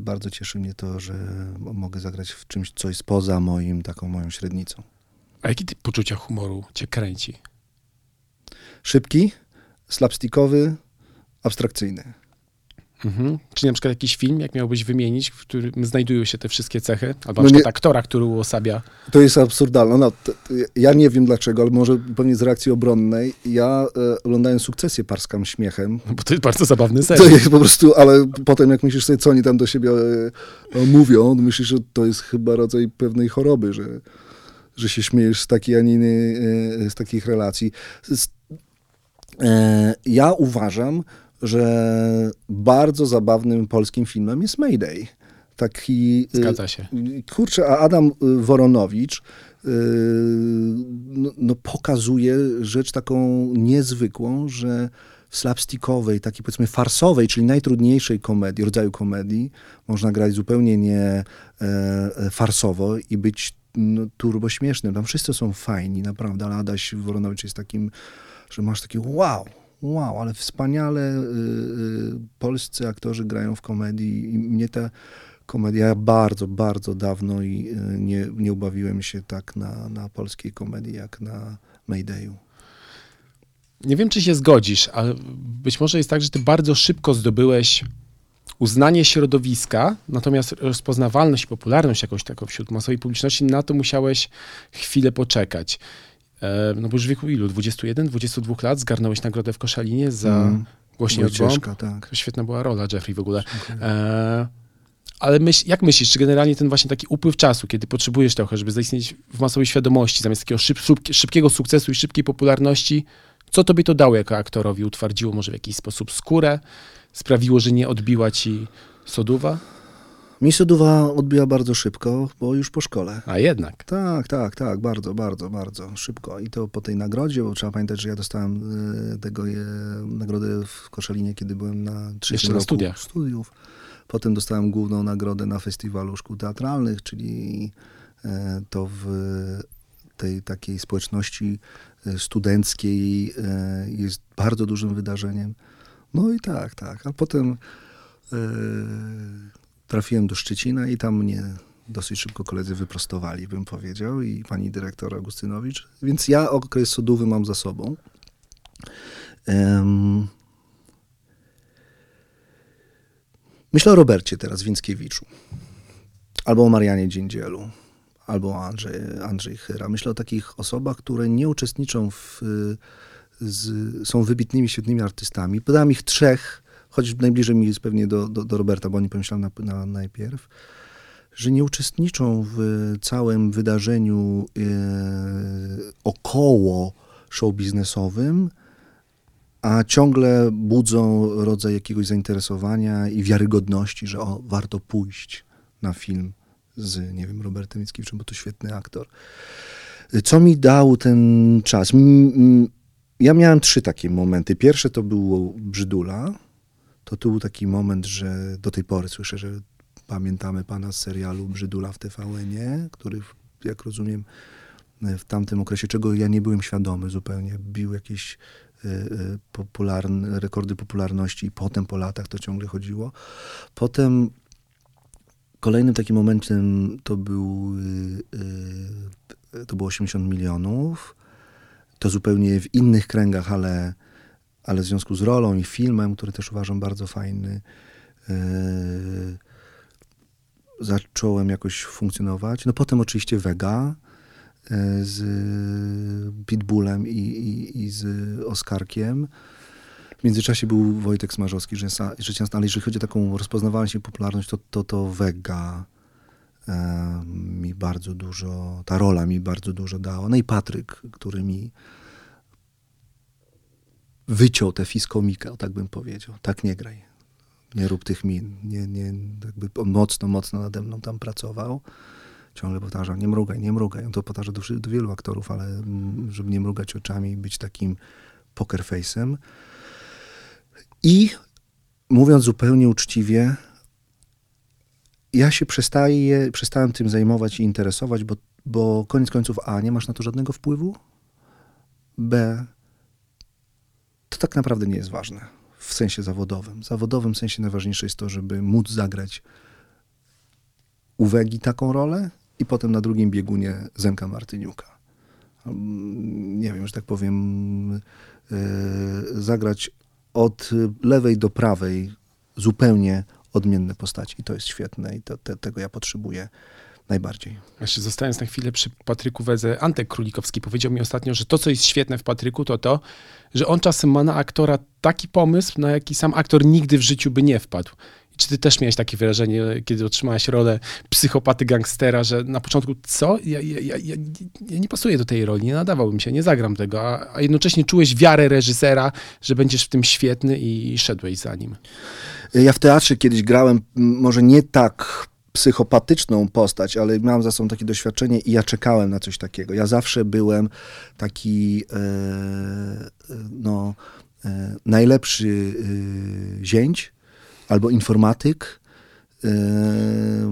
bardzo cieszy mnie to, że mogę zagrać w czymś, co jest poza moim, taką moją średnicą. A jaki typ poczucia humoru cię kręci? Szybki, slapstickowy, abstrakcyjny. Mhm. Czy na przykład jakiś film, jak miałbyś wymienić, w którym znajdują się te wszystkie cechy? Albo No na przykład nie- aktora, który uosabia. To jest absurdalne. No, to, to ja nie wiem dlaczego, ale może pewnie z reakcji obronnej. Ja e, oglądałem sukcesję parskam śmiechem. No Bo to jest bardzo zabawny To serial. jest po prostu, ale potem jak myślisz sobie, co oni tam do siebie e, e, mówią, to myślisz, że to jest chyba rodzaj pewnej choroby, że, że się śmiejesz z takiej, a nie e, z takich relacji. Z, ja uważam, że bardzo zabawnym polskim filmem jest Mayday. Taki, e, Zgadza się. Kurczę, a Adam y, Woronowicz y, no, no, pokazuje rzecz taką niezwykłą, że slapstickowej, takiej powiedzmy farsowej, czyli najtrudniejszej komedii, rodzaju komedii, można grać zupełnie nie e, e, farsowo i być no, turbo śmiesznym. Tam wszyscy są fajni, naprawdę, ale Adaś Woronowicz jest takim, że masz takie wow, wow, ale wspaniale y, y, polscy aktorzy grają w komedii i mnie ta komedia, ja bardzo, bardzo dawno i y, nie, nie ubawiłem się tak na, na polskiej komedii jak na Maydayu. Nie wiem, czy się zgodzisz, ale być może jest tak, że ty bardzo szybko zdobyłeś uznanie środowiska, natomiast rozpoznawalność popularność jakoś taką wśród masowej publiczności, na to musiałeś chwilę poczekać. E, no bo już w wieku ilu? 21, 22 lat zgarnąłeś nagrodę w Koszalinie za mm. Głośniej od bomb. tak. Świetna była rola Jeffrey w ogóle. E, ale myśl, jak myślisz, czy generalnie ten właśnie taki upływ czasu, kiedy potrzebujesz trochę, żeby zaistnieć w masowej świadomości, zamiast takiego szyb, szybkiego sukcesu i szybkiej popularności, co tobie to dało jako aktorowi? Utwardziło może w jakiś sposób skórę? Sprawiło, że nie odbiła ci soduwa? Mi soduwa odbiła bardzo szybko, bo już po szkole. A jednak. Tak, tak, tak, bardzo, bardzo, bardzo szybko. I to po tej nagrodzie, bo trzeba pamiętać, że ja dostałem y, tego y, nagrodę w Koszalinie, kiedy byłem na trzecim roku studiach. studiów. Potem dostałem główną nagrodę na festiwalu szkół teatralnych, czyli y, to w tej takiej społeczności studenckiej jest bardzo dużym wydarzeniem. No i tak, tak. A potem trafiłem do Szczecina i tam mnie dosyć szybko koledzy wyprostowali, bym powiedział, i pani dyrektor Augustynowicz. Więc ja okres sodówy mam za sobą. Um, myślę o Robercie teraz Więckiewiczu, albo o Marianie Dziędzielu, albo o Andrzej, Andrzej Chyra. Myślę o takich osobach, które nie uczestniczą w, z, są wybitnymi, świetnymi artystami. Podałem ich trzech, choć najbliżej mi jest pewnie do, do, do Roberta, bo nie pomyślałem na, na, najpierw, że nie uczestniczą w całym wydarzeniu e, około show biznesowym, a ciągle budzą rodzaj jakiegoś zainteresowania i wiarygodności, że o, warto pójść na film z, nie wiem, Robertem Mickiewiczem, bo to świetny aktor. Co mi dał ten czas? Ja miałem trzy takie momenty. Pierwsze to było Brzydula, to tu był taki moment, że do tej pory słyszę, że pamiętamy pana z serialu Brzydula w TVN-ie, który, jak rozumiem, w tamtym okresie, czego ja nie byłem świadomy zupełnie, bił jakieś y, y, popularne, rekordy popularności i potem po latach to ciągle chodziło. Potem kolejnym takim momentem to był y, to było 80 milionów. To zupełnie w innych kręgach, ale ale w związku z rolą i filmem, który też uważam bardzo fajny, yy, zacząłem jakoś funkcjonować. No potem oczywiście Vega yy, z Pitbullem i, i, i, z Oskarkiem. W międzyczasie był Wojtek Smarzowski, że ale jeżeli chodzi o taką rozpoznawalność i popularność, to, to, to Vega yy, mi bardzo dużo, ta rola mi bardzo dużo dała. No i Patryk, który mi wyciął tę fiskomikę, tak bym powiedział. Tak nie graj. Nie rób tych min. Nie, nie, jakby mocno, mocno nade mną tam pracował. Ciągle powtarza, nie mrugaj, nie mrugaj. On to powtarza do, do wielu aktorów, ale mm, żeby nie mrugać oczami, być takim poker face'em. I mówiąc zupełnie uczciwie, ja się przestaję, przestałem tym zajmować i interesować, bo, bo koniec końców A, nie masz na to żadnego wpływu, B, to tak naprawdę nie jest ważne w sensie zawodowym. W zawodowym sensie najważniejsze jest to, żeby móc zagrać uwagi taką rolę i potem na drugim biegunie Zenka Martyniuka. Nie wiem, że tak powiem, yy, zagrać od lewej do prawej zupełnie odmienne postaci. I to jest świetne i to, te, tego ja potrzebuję najbardziej. Jeszcze zostając na chwilę przy Patryku Wedze, Antek Królikowski powiedział mi ostatnio, że to, co jest świetne w Patryku, to to, że on czasem ma na aktora taki pomysł, na jaki sam aktor nigdy w życiu by nie wpadł. I czy ty też miałeś takie wrażenie, kiedy otrzymałeś rolę psychopaty gangstera, że na początku, co? Ja, ja, ja, ja, ja nie pasuję do tej roli, nie nadawałbym się, nie zagram tego, a, a jednocześnie czułeś wiarę reżysera, że będziesz w tym świetny i szedłeś za nim. Ja w teatrze kiedyś grałem, może nie tak psychopatyczną postać, ale miałem za sobą takie doświadczenie i ja czekałem na coś takiego. Ja zawsze byłem taki, e, no, e, najlepszy e, zięć albo informatyk, e,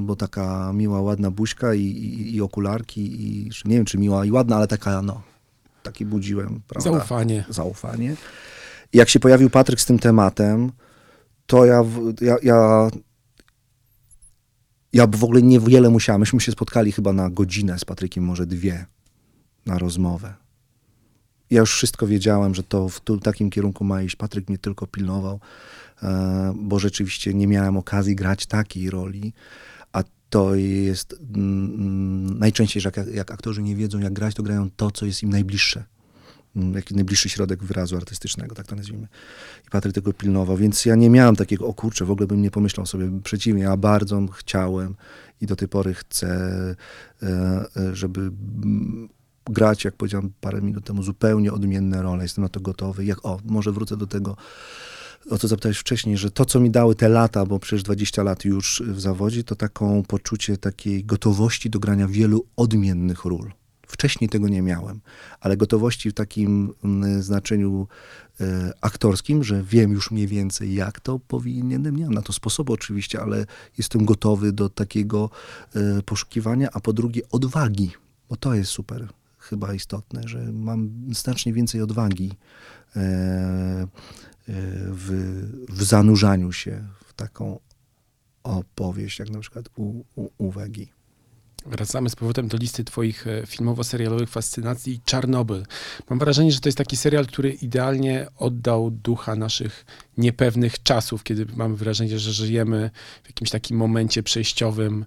bo taka miła, ładna buźka i, i, i okularki, i nie wiem czy miła i ładna, ale taka, no, taki budziłem, prawda? Zaufanie. Zaufanie. I jak się pojawił Patryk z tym tematem, to ja, ja, ja, ja w ogóle niewiele musiałem. Myśmy się spotkali chyba na godzinę z Patrykiem, może dwie, na rozmowę. Ja już wszystko wiedziałem, że to w takim kierunku ma iść. Patryk mnie tylko pilnował, e, bo rzeczywiście nie miałem okazji grać takiej roli. A to jest mm, najczęściej, że jak, jak aktorzy nie wiedzą, jak grać, to grają to, co jest im najbliższe. Jaki najbliższy środek wyrazu artystycznego, tak to nazwijmy. I Patryk tego pilnował, więc ja nie miałem takiego, o kurczę, w ogóle bym nie pomyślał sobie. Przeciwnie, ja bardzo chciałem i do tej pory chcę, e, e, żeby grać, jak powiedziałem parę minut temu, zupełnie odmienne role. Jestem na to gotowy. Jak, o, może wrócę do tego, o co zapytałeś wcześniej, że to, co mi dały te lata, bo przecież 20 lat już w zawodzie, to taką poczucie takiej gotowości do grania wielu odmiennych ról. Wcześniej tego nie miałem, ale gotowości w takim mm, znaczeniu e, aktorskim, że wiem już mniej więcej, jak to powinienem. Nie mam na to sposobu oczywiście, ale jestem gotowy do takiego e, poszukiwania, a po drugie odwagi, bo to jest super chyba istotne, że mam znacznie więcej odwagi e, w, w zanurzaniu się w taką opowieść, jak na przykład u, u. Wracamy z powrotem do listy twoich e, filmowo-serialowych fascynacji. Czarnobyl. Mam wrażenie, że to jest taki serial, który idealnie oddał ducha naszych niepewnych czasów, kiedy mamy wrażenie, że żyjemy w jakimś takim momencie przejściowym,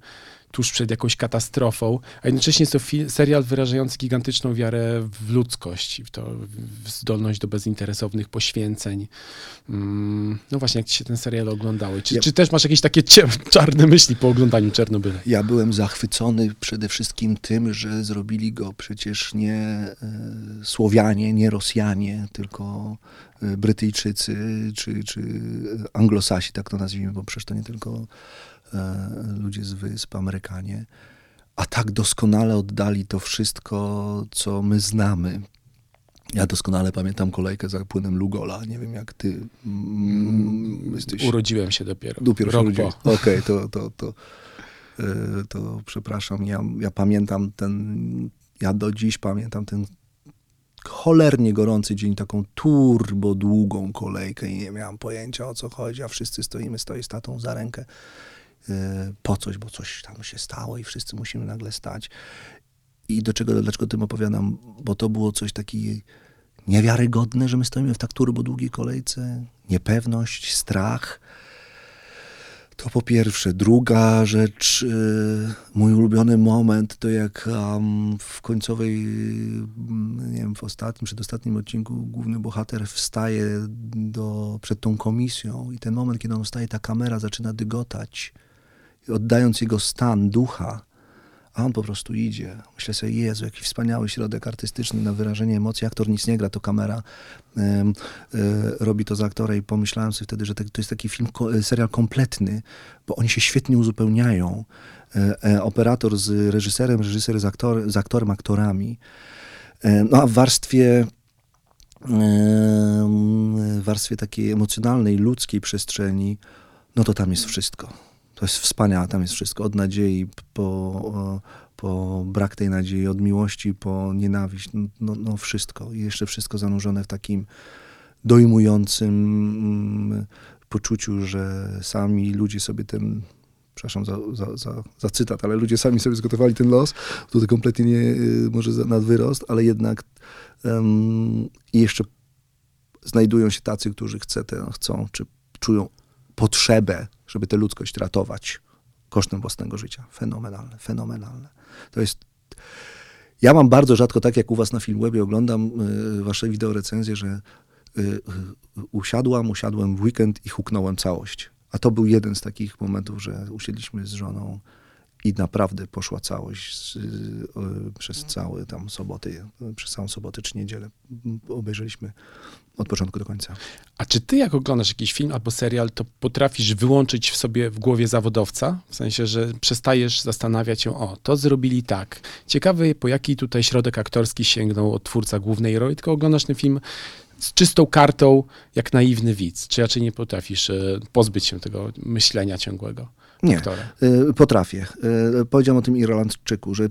tuż przed jakąś katastrofą, a jednocześnie jest to serial wyrażający gigantyczną wiarę w ludzkość, w, to, w zdolność do bezinteresownych poświęceń. Mm, no właśnie, jak ci się ten serial oglądały? Czy, Ja- czy też masz jakieś takie czarne myśli po oglądaniu Czernobyla? Ja byłem zachwycony przede wszystkim tym, że zrobili go przecież nie e, Słowianie, nie Rosjanie, tylko e, Brytyjczycy czy, czy Anglosasi, tak to nazwijmy, bo przecież to nie tylko e, ludzie z wysp, Amerykanie. A tak doskonale oddali to wszystko, co my znamy. Ja doskonale pamiętam kolejkę za płynem Lugola. Nie wiem, jak ty mm, jesteś... Urodziłem się dopiero. Dopiero się Rok po. Okej, to, to, to, e, to przepraszam. Ja, ja pamiętam ten, ja do dziś pamiętam ten cholernie gorący dzień, taką turbo długą kolejkę i nie miałam pojęcia o co chodzi, a wszyscy stoimy, stoi z tatą za rękę e, po coś, bo coś tam się stało i wszyscy musimy nagle stać. I do czego, dlaczego tym opowiadam? Bo to było coś takiego niewiarygodne, że my stoimy w tak turbo długiej kolejce. Niepewność, strach. To po pierwsze. Druga rzecz, y, mój ulubiony moment, to jak w końcowej, mm, nie wiem, w ostatnim, przedostatnim odcinku główny bohater wstaje do, przed tą komisją i ten moment, kiedy on wstaje, ta kamera zaczyna dygotać, oddając jego stan ducha, a on po prostu idzie. Myślę sobie, Jezu, jaki wspaniały środek artystyczny na wyrażenie emocji. Aktor nic nie gra, to kamera em, e, robi to za aktora i pomyślałem sobie wtedy, że to, jest taki film, e, serial kompletny, bo oni się świetnie uzupełniają. E, operator z reżyserem, reżyser z, aktor, z aktorem, aktorami. No a w warstwie w warstwie takiej emocjonalnej, ludzkiej przestrzeni, no to tam jest wszystko. To jest wspaniałe, tam jest wszystko. Od nadziei po, po brak tej nadziei, od miłości po nienawiść, no, no wszystko. I jeszcze wszystko zanurzone w takim dojmującym mm, poczuciu, że sami ludzie sobie ten, przepraszam za, za, za, za cytat, ale ludzie sami sobie zgotowali ten los. To kompletnie nie, y, może nad wyrost, ale jednak i jeszcze znajdują się tacy, którzy chce chcą, czy czują potrzebę, żeby tę ludzkość ratować kosztem własnego życia. Fenomenalne, fenomenalne. To jest... Ja mam bardzo rzadko, tak jak u was na Filmwebie, oglądam y, wasze wideorecenzje, że y, y, usiadłam, usiadłem w weekend i huknąłem całość. A to był jeden z takich momentów, że usiedliśmy z żoną i naprawdę poszła całość z, y, przez całe tam soboty, przez całą sobotę czy niedzielę. Obejrzeliśmy od początku do końca. A czy ty, jak oglądasz jakiś film albo serial, to potrafisz wyłączyć w sobie w głowie zawodowca? W sensie, że przestajesz zastanawiać się, o, to zrobili tak. Ciekawy, po jaki tutaj środek aktorski sięgnął od twórca głównej roli, tylko oglądasz ten film z czystą kartą, jak naiwny widz? Czy raczej nie potrafisz e, pozbyć się tego myślenia ciągłego Nie. aktora? Y, Potrafię. Y, Powiedziałem o tym Irlandczyku, że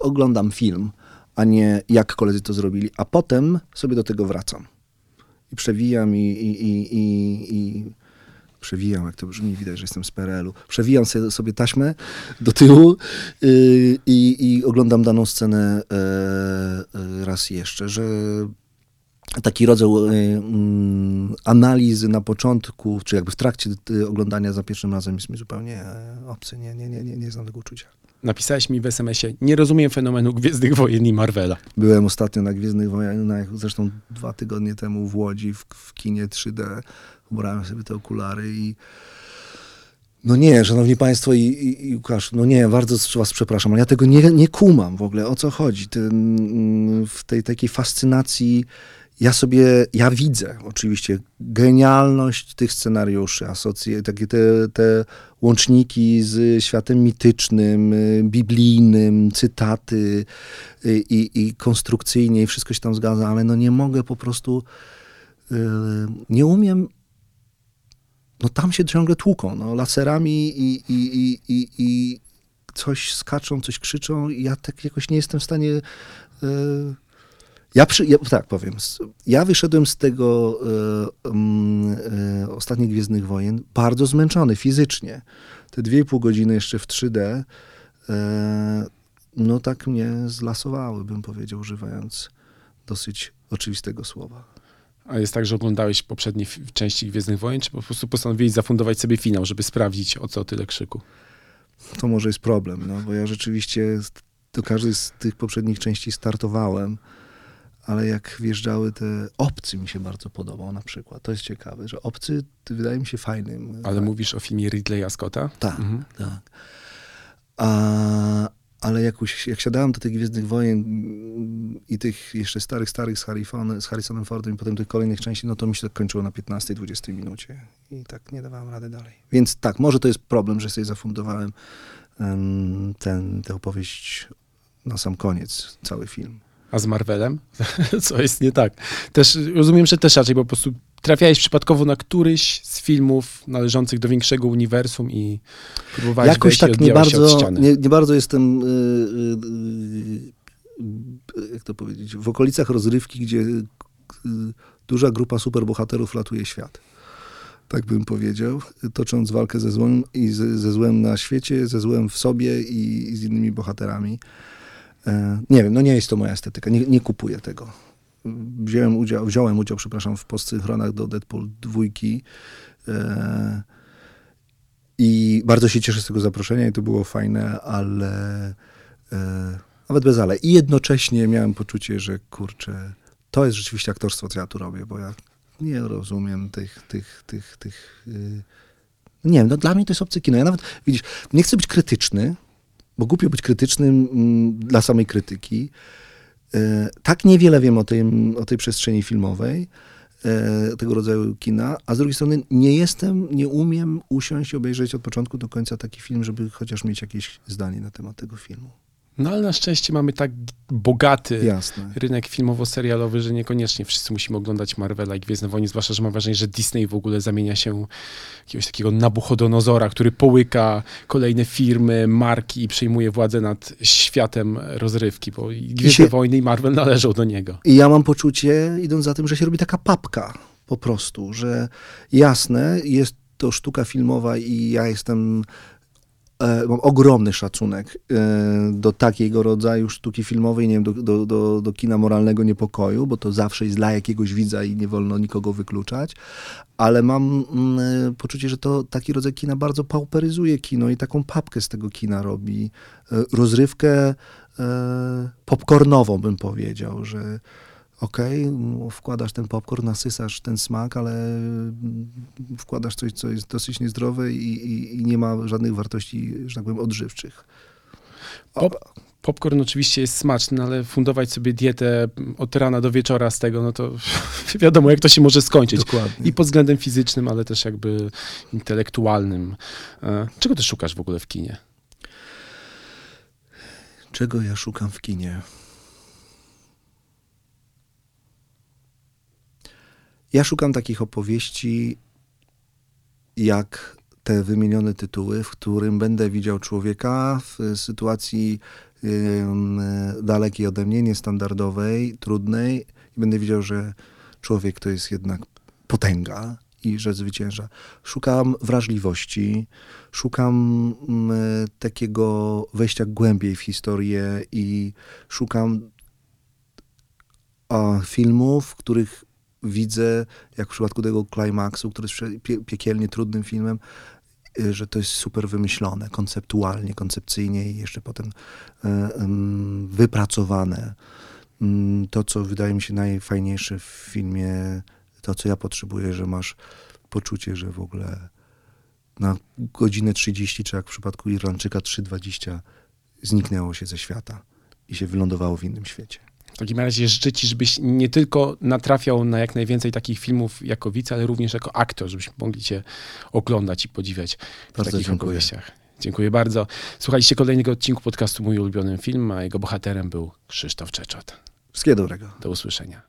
oglądam film, a nie jak koledzy to zrobili, a potem sobie do tego wracam. I przewijam i, i, i, i, i przewijam, jak to brzmi, widać, że jestem z PRL-u. Przewijam sobie, sobie taśmę do tyłu y, i, i oglądam daną scenę e, e, raz jeszcze, że taki rodzaj y, mm, analizy na początku, czy jakby w trakcie y, oglądania za pierwszym razem jest mi zupełnie e, obcy. Nie, nie, nie, nie, nie znam tego uczucia. Napisałeś mi w SMS-ie, nie rozumiem fenomenu Gwiezdnych Wojen i Marvela. Byłem ostatnio na Gwiezdnych Wojnach, zresztą dwa tygodnie temu w Łodzi, w, w kinie 3D. Ubrałem sobie te okulary i no nie, szanowni państwo i, i, i Łukasz, no nie, bardzo was przepraszam, ale ja tego nie, nie kumam w ogóle, o co chodzi. Ten, mm, w tej takiej fascynacji ja sobie, ja widzę oczywiście genialność tych scenariuszy, asocje, takie te, te łączniki z światem mitycznym, y, biblijnym, cytaty y, i, i konstrukcyjnie i wszystko się tam zgadza, ale no nie mogę po prostu, y, nie umiem no tam się ciągle tłuką, no, laserami i, i, i, i, coś skaczą, coś krzyczą i ja tak jakoś nie jestem w stanie... e, ja, przy, ja tak powiem, ja wyszedłem z tego mm, e, ostatnich Gwiezdnych Wojen bardzo zmęczony fizycznie. Te dwie i pół godziny jeszcze w 3D e, no tak mnie zlasowały, bym powiedział, używając dosyć oczywistego słowa. A jest tak, że oglądałeś poprzednie części Gwiezdnych Wojen, czy po prostu postanowiłeś zafundować sobie finał, żeby sprawdzić, o co tyle krzyku? to może jest problem, no, bo ja rzeczywiście do każdej z tych poprzednich części startowałem, ale jak wjeżdżały te obcy mi się bardzo podobał na przykład. To jest ciekawe, że obcy wydaje mi się fajnym. Ale tak, mówisz o filmie Ridleya Scotta? Tak, Mhm. tak. A, ale jak, jak siadałem do tych Gwiezdnych Wojen mm, i tych jeszcze starych, starych z, Harrison, z Harrisonem Fordem i potem tych kolejnych części, no to mi się to kończyło na 15-20 minucie i tak nie dawałem rady dalej. Więc tak, może to jest problem, że sobie zafundowałem em, ten, tę opowieść na sam koniec, cały film. A z Marvelem? Co jest nie tak? Też rozumiem, że też raczej po prostu trafiałeś przypadkowo na któryś z filmów należących do większego uniwersum i próbowałeś Jakoś wejść tak nie bardzo, ściany. nie, nie bardzo jestem, y, y, y, jak to powiedzieć, w okolicach rozrywki, gdzie y, duża grupa superbohaterów latuje świat. Tak bym powiedział, tocząc walkę ze złem i ze, ze złem na świecie, ze złem w sobie i, i z innymi bohaterami. E, nie wiem, no nie jest to moja estetyka, nie, nie kupuję tego. Wziąłem udział, wziąłem udział, przepraszam, w postsynchronach do Deadpool dwójki. E, i bardzo się cieszę z tego zaproszenia i to było fajne, ale e, nawet bez ale. I jednocześnie miałem poczucie, że kurczę, to jest rzeczywiście aktorstwo, co ja tu robię, bo ja nie rozumiem tych, tych, tych, tych y, nie wiem, no dla mnie to jest obce kino. Ja nawet, widzisz, nie chcę być krytyczny, bo głupio być krytycznym mm, dla samej krytyki. E, tak niewiele wiem o, tym, o tej przestrzeni filmowej, e, tego rodzaju kina, a z drugiej strony nie jestem, nie umiem usiąść i obejrzeć od początku do końca taki film, żeby chociaż mieć jakieś zdanie na temat tego filmu. No ale na szczęście mamy tak bogaty Jasne. rynek filmowo-serialowy, że niekoniecznie wszyscy musimy oglądać Marvela i Gwiezdne Wojny, zwłaszcza, że mam wrażenie, że Disney w ogóle zamienia się w jakiegoś takiego nabuchodonozora, który połyka kolejne firmy, marki i przejmuje władzę nad światem rozrywki, bo i Gwiezdne się- Wojny i Marvel należą do niego. I ja mam poczucie, idąc za tym, że się robi taka papka po prostu, że jasne, jest to sztuka filmowa i ja jestem, mam ogromny szacunek e, do takiego rodzaju sztuki filmowej, nie wiem, do, do, do, do kina moralnego niepokoju, bo to zawsze jest dla jakiegoś widza i nie wolno nikogo wykluczać, ale mam mm, e, poczucie, że to taki rodzaj kina bardzo pauperyzuje kino i taką papkę z tego kina robi. E, rozrywkę e, popcornową bym powiedział, że okej, no, wkładasz ten popcorn, nasysasz ten smak, ale mm, wkładasz coś, co jest dosyć niezdrowe i, i, i nie ma żadnych wartości, że tak powiem, odżywczych. O, Pop- Popcorn oczywiście jest smaczny, ale fundować sobie dietę od rana do wieczora z tego, no to wiadomo, jak to się może skończyć. dokładnie. I pod względem fizycznym, ale też jakby intelektualnym. E, Czego ty szukasz w ogóle w kinie? Czego ja szukam w kinie? Ja szukam takich opowieści, jak te wymienione tytuły, w którym będę widział człowieka w sytuacji ym, dalekiej ode mnie, niestandardowej, trudnej i będę widział, że człowiek to jest jednak potęga i że zwycięża. Szukam wrażliwości, szukam mm, takiego wejścia głębiej w historię i szukam filmów, w których widzę, jak w przypadku tego Climaxu, który jest piekielnie trudnym filmem, y, że to jest super wymyślone, konceptualnie, koncepcyjnie i jeszcze potem y, wypracowane. Mm, To, co wydaje mi się najfajniejsze w filmie, to, co ja potrzebuję, że masz poczucie, że w ogóle na godzinę 30, czy jak w przypadku Irlandczyka 3.20 zniknęło się ze świata i się wylądowało w innym świecie. W takim razie życzę ci, żebyś nie tylko natrafiał na jak najwięcej takich filmów jako widz, ale również jako aktor, żebyśmy mogli cię oglądać i podziwiać w Bardzo takich dziękuję. opowieściach. Dziękuję bardzo. Słuchaliście kolejnego odcinku podcastu Mój ulubiony film, a jego bohaterem był Krzysztof Czeczot. Wszystkiego dobrego. Do usłyszenia.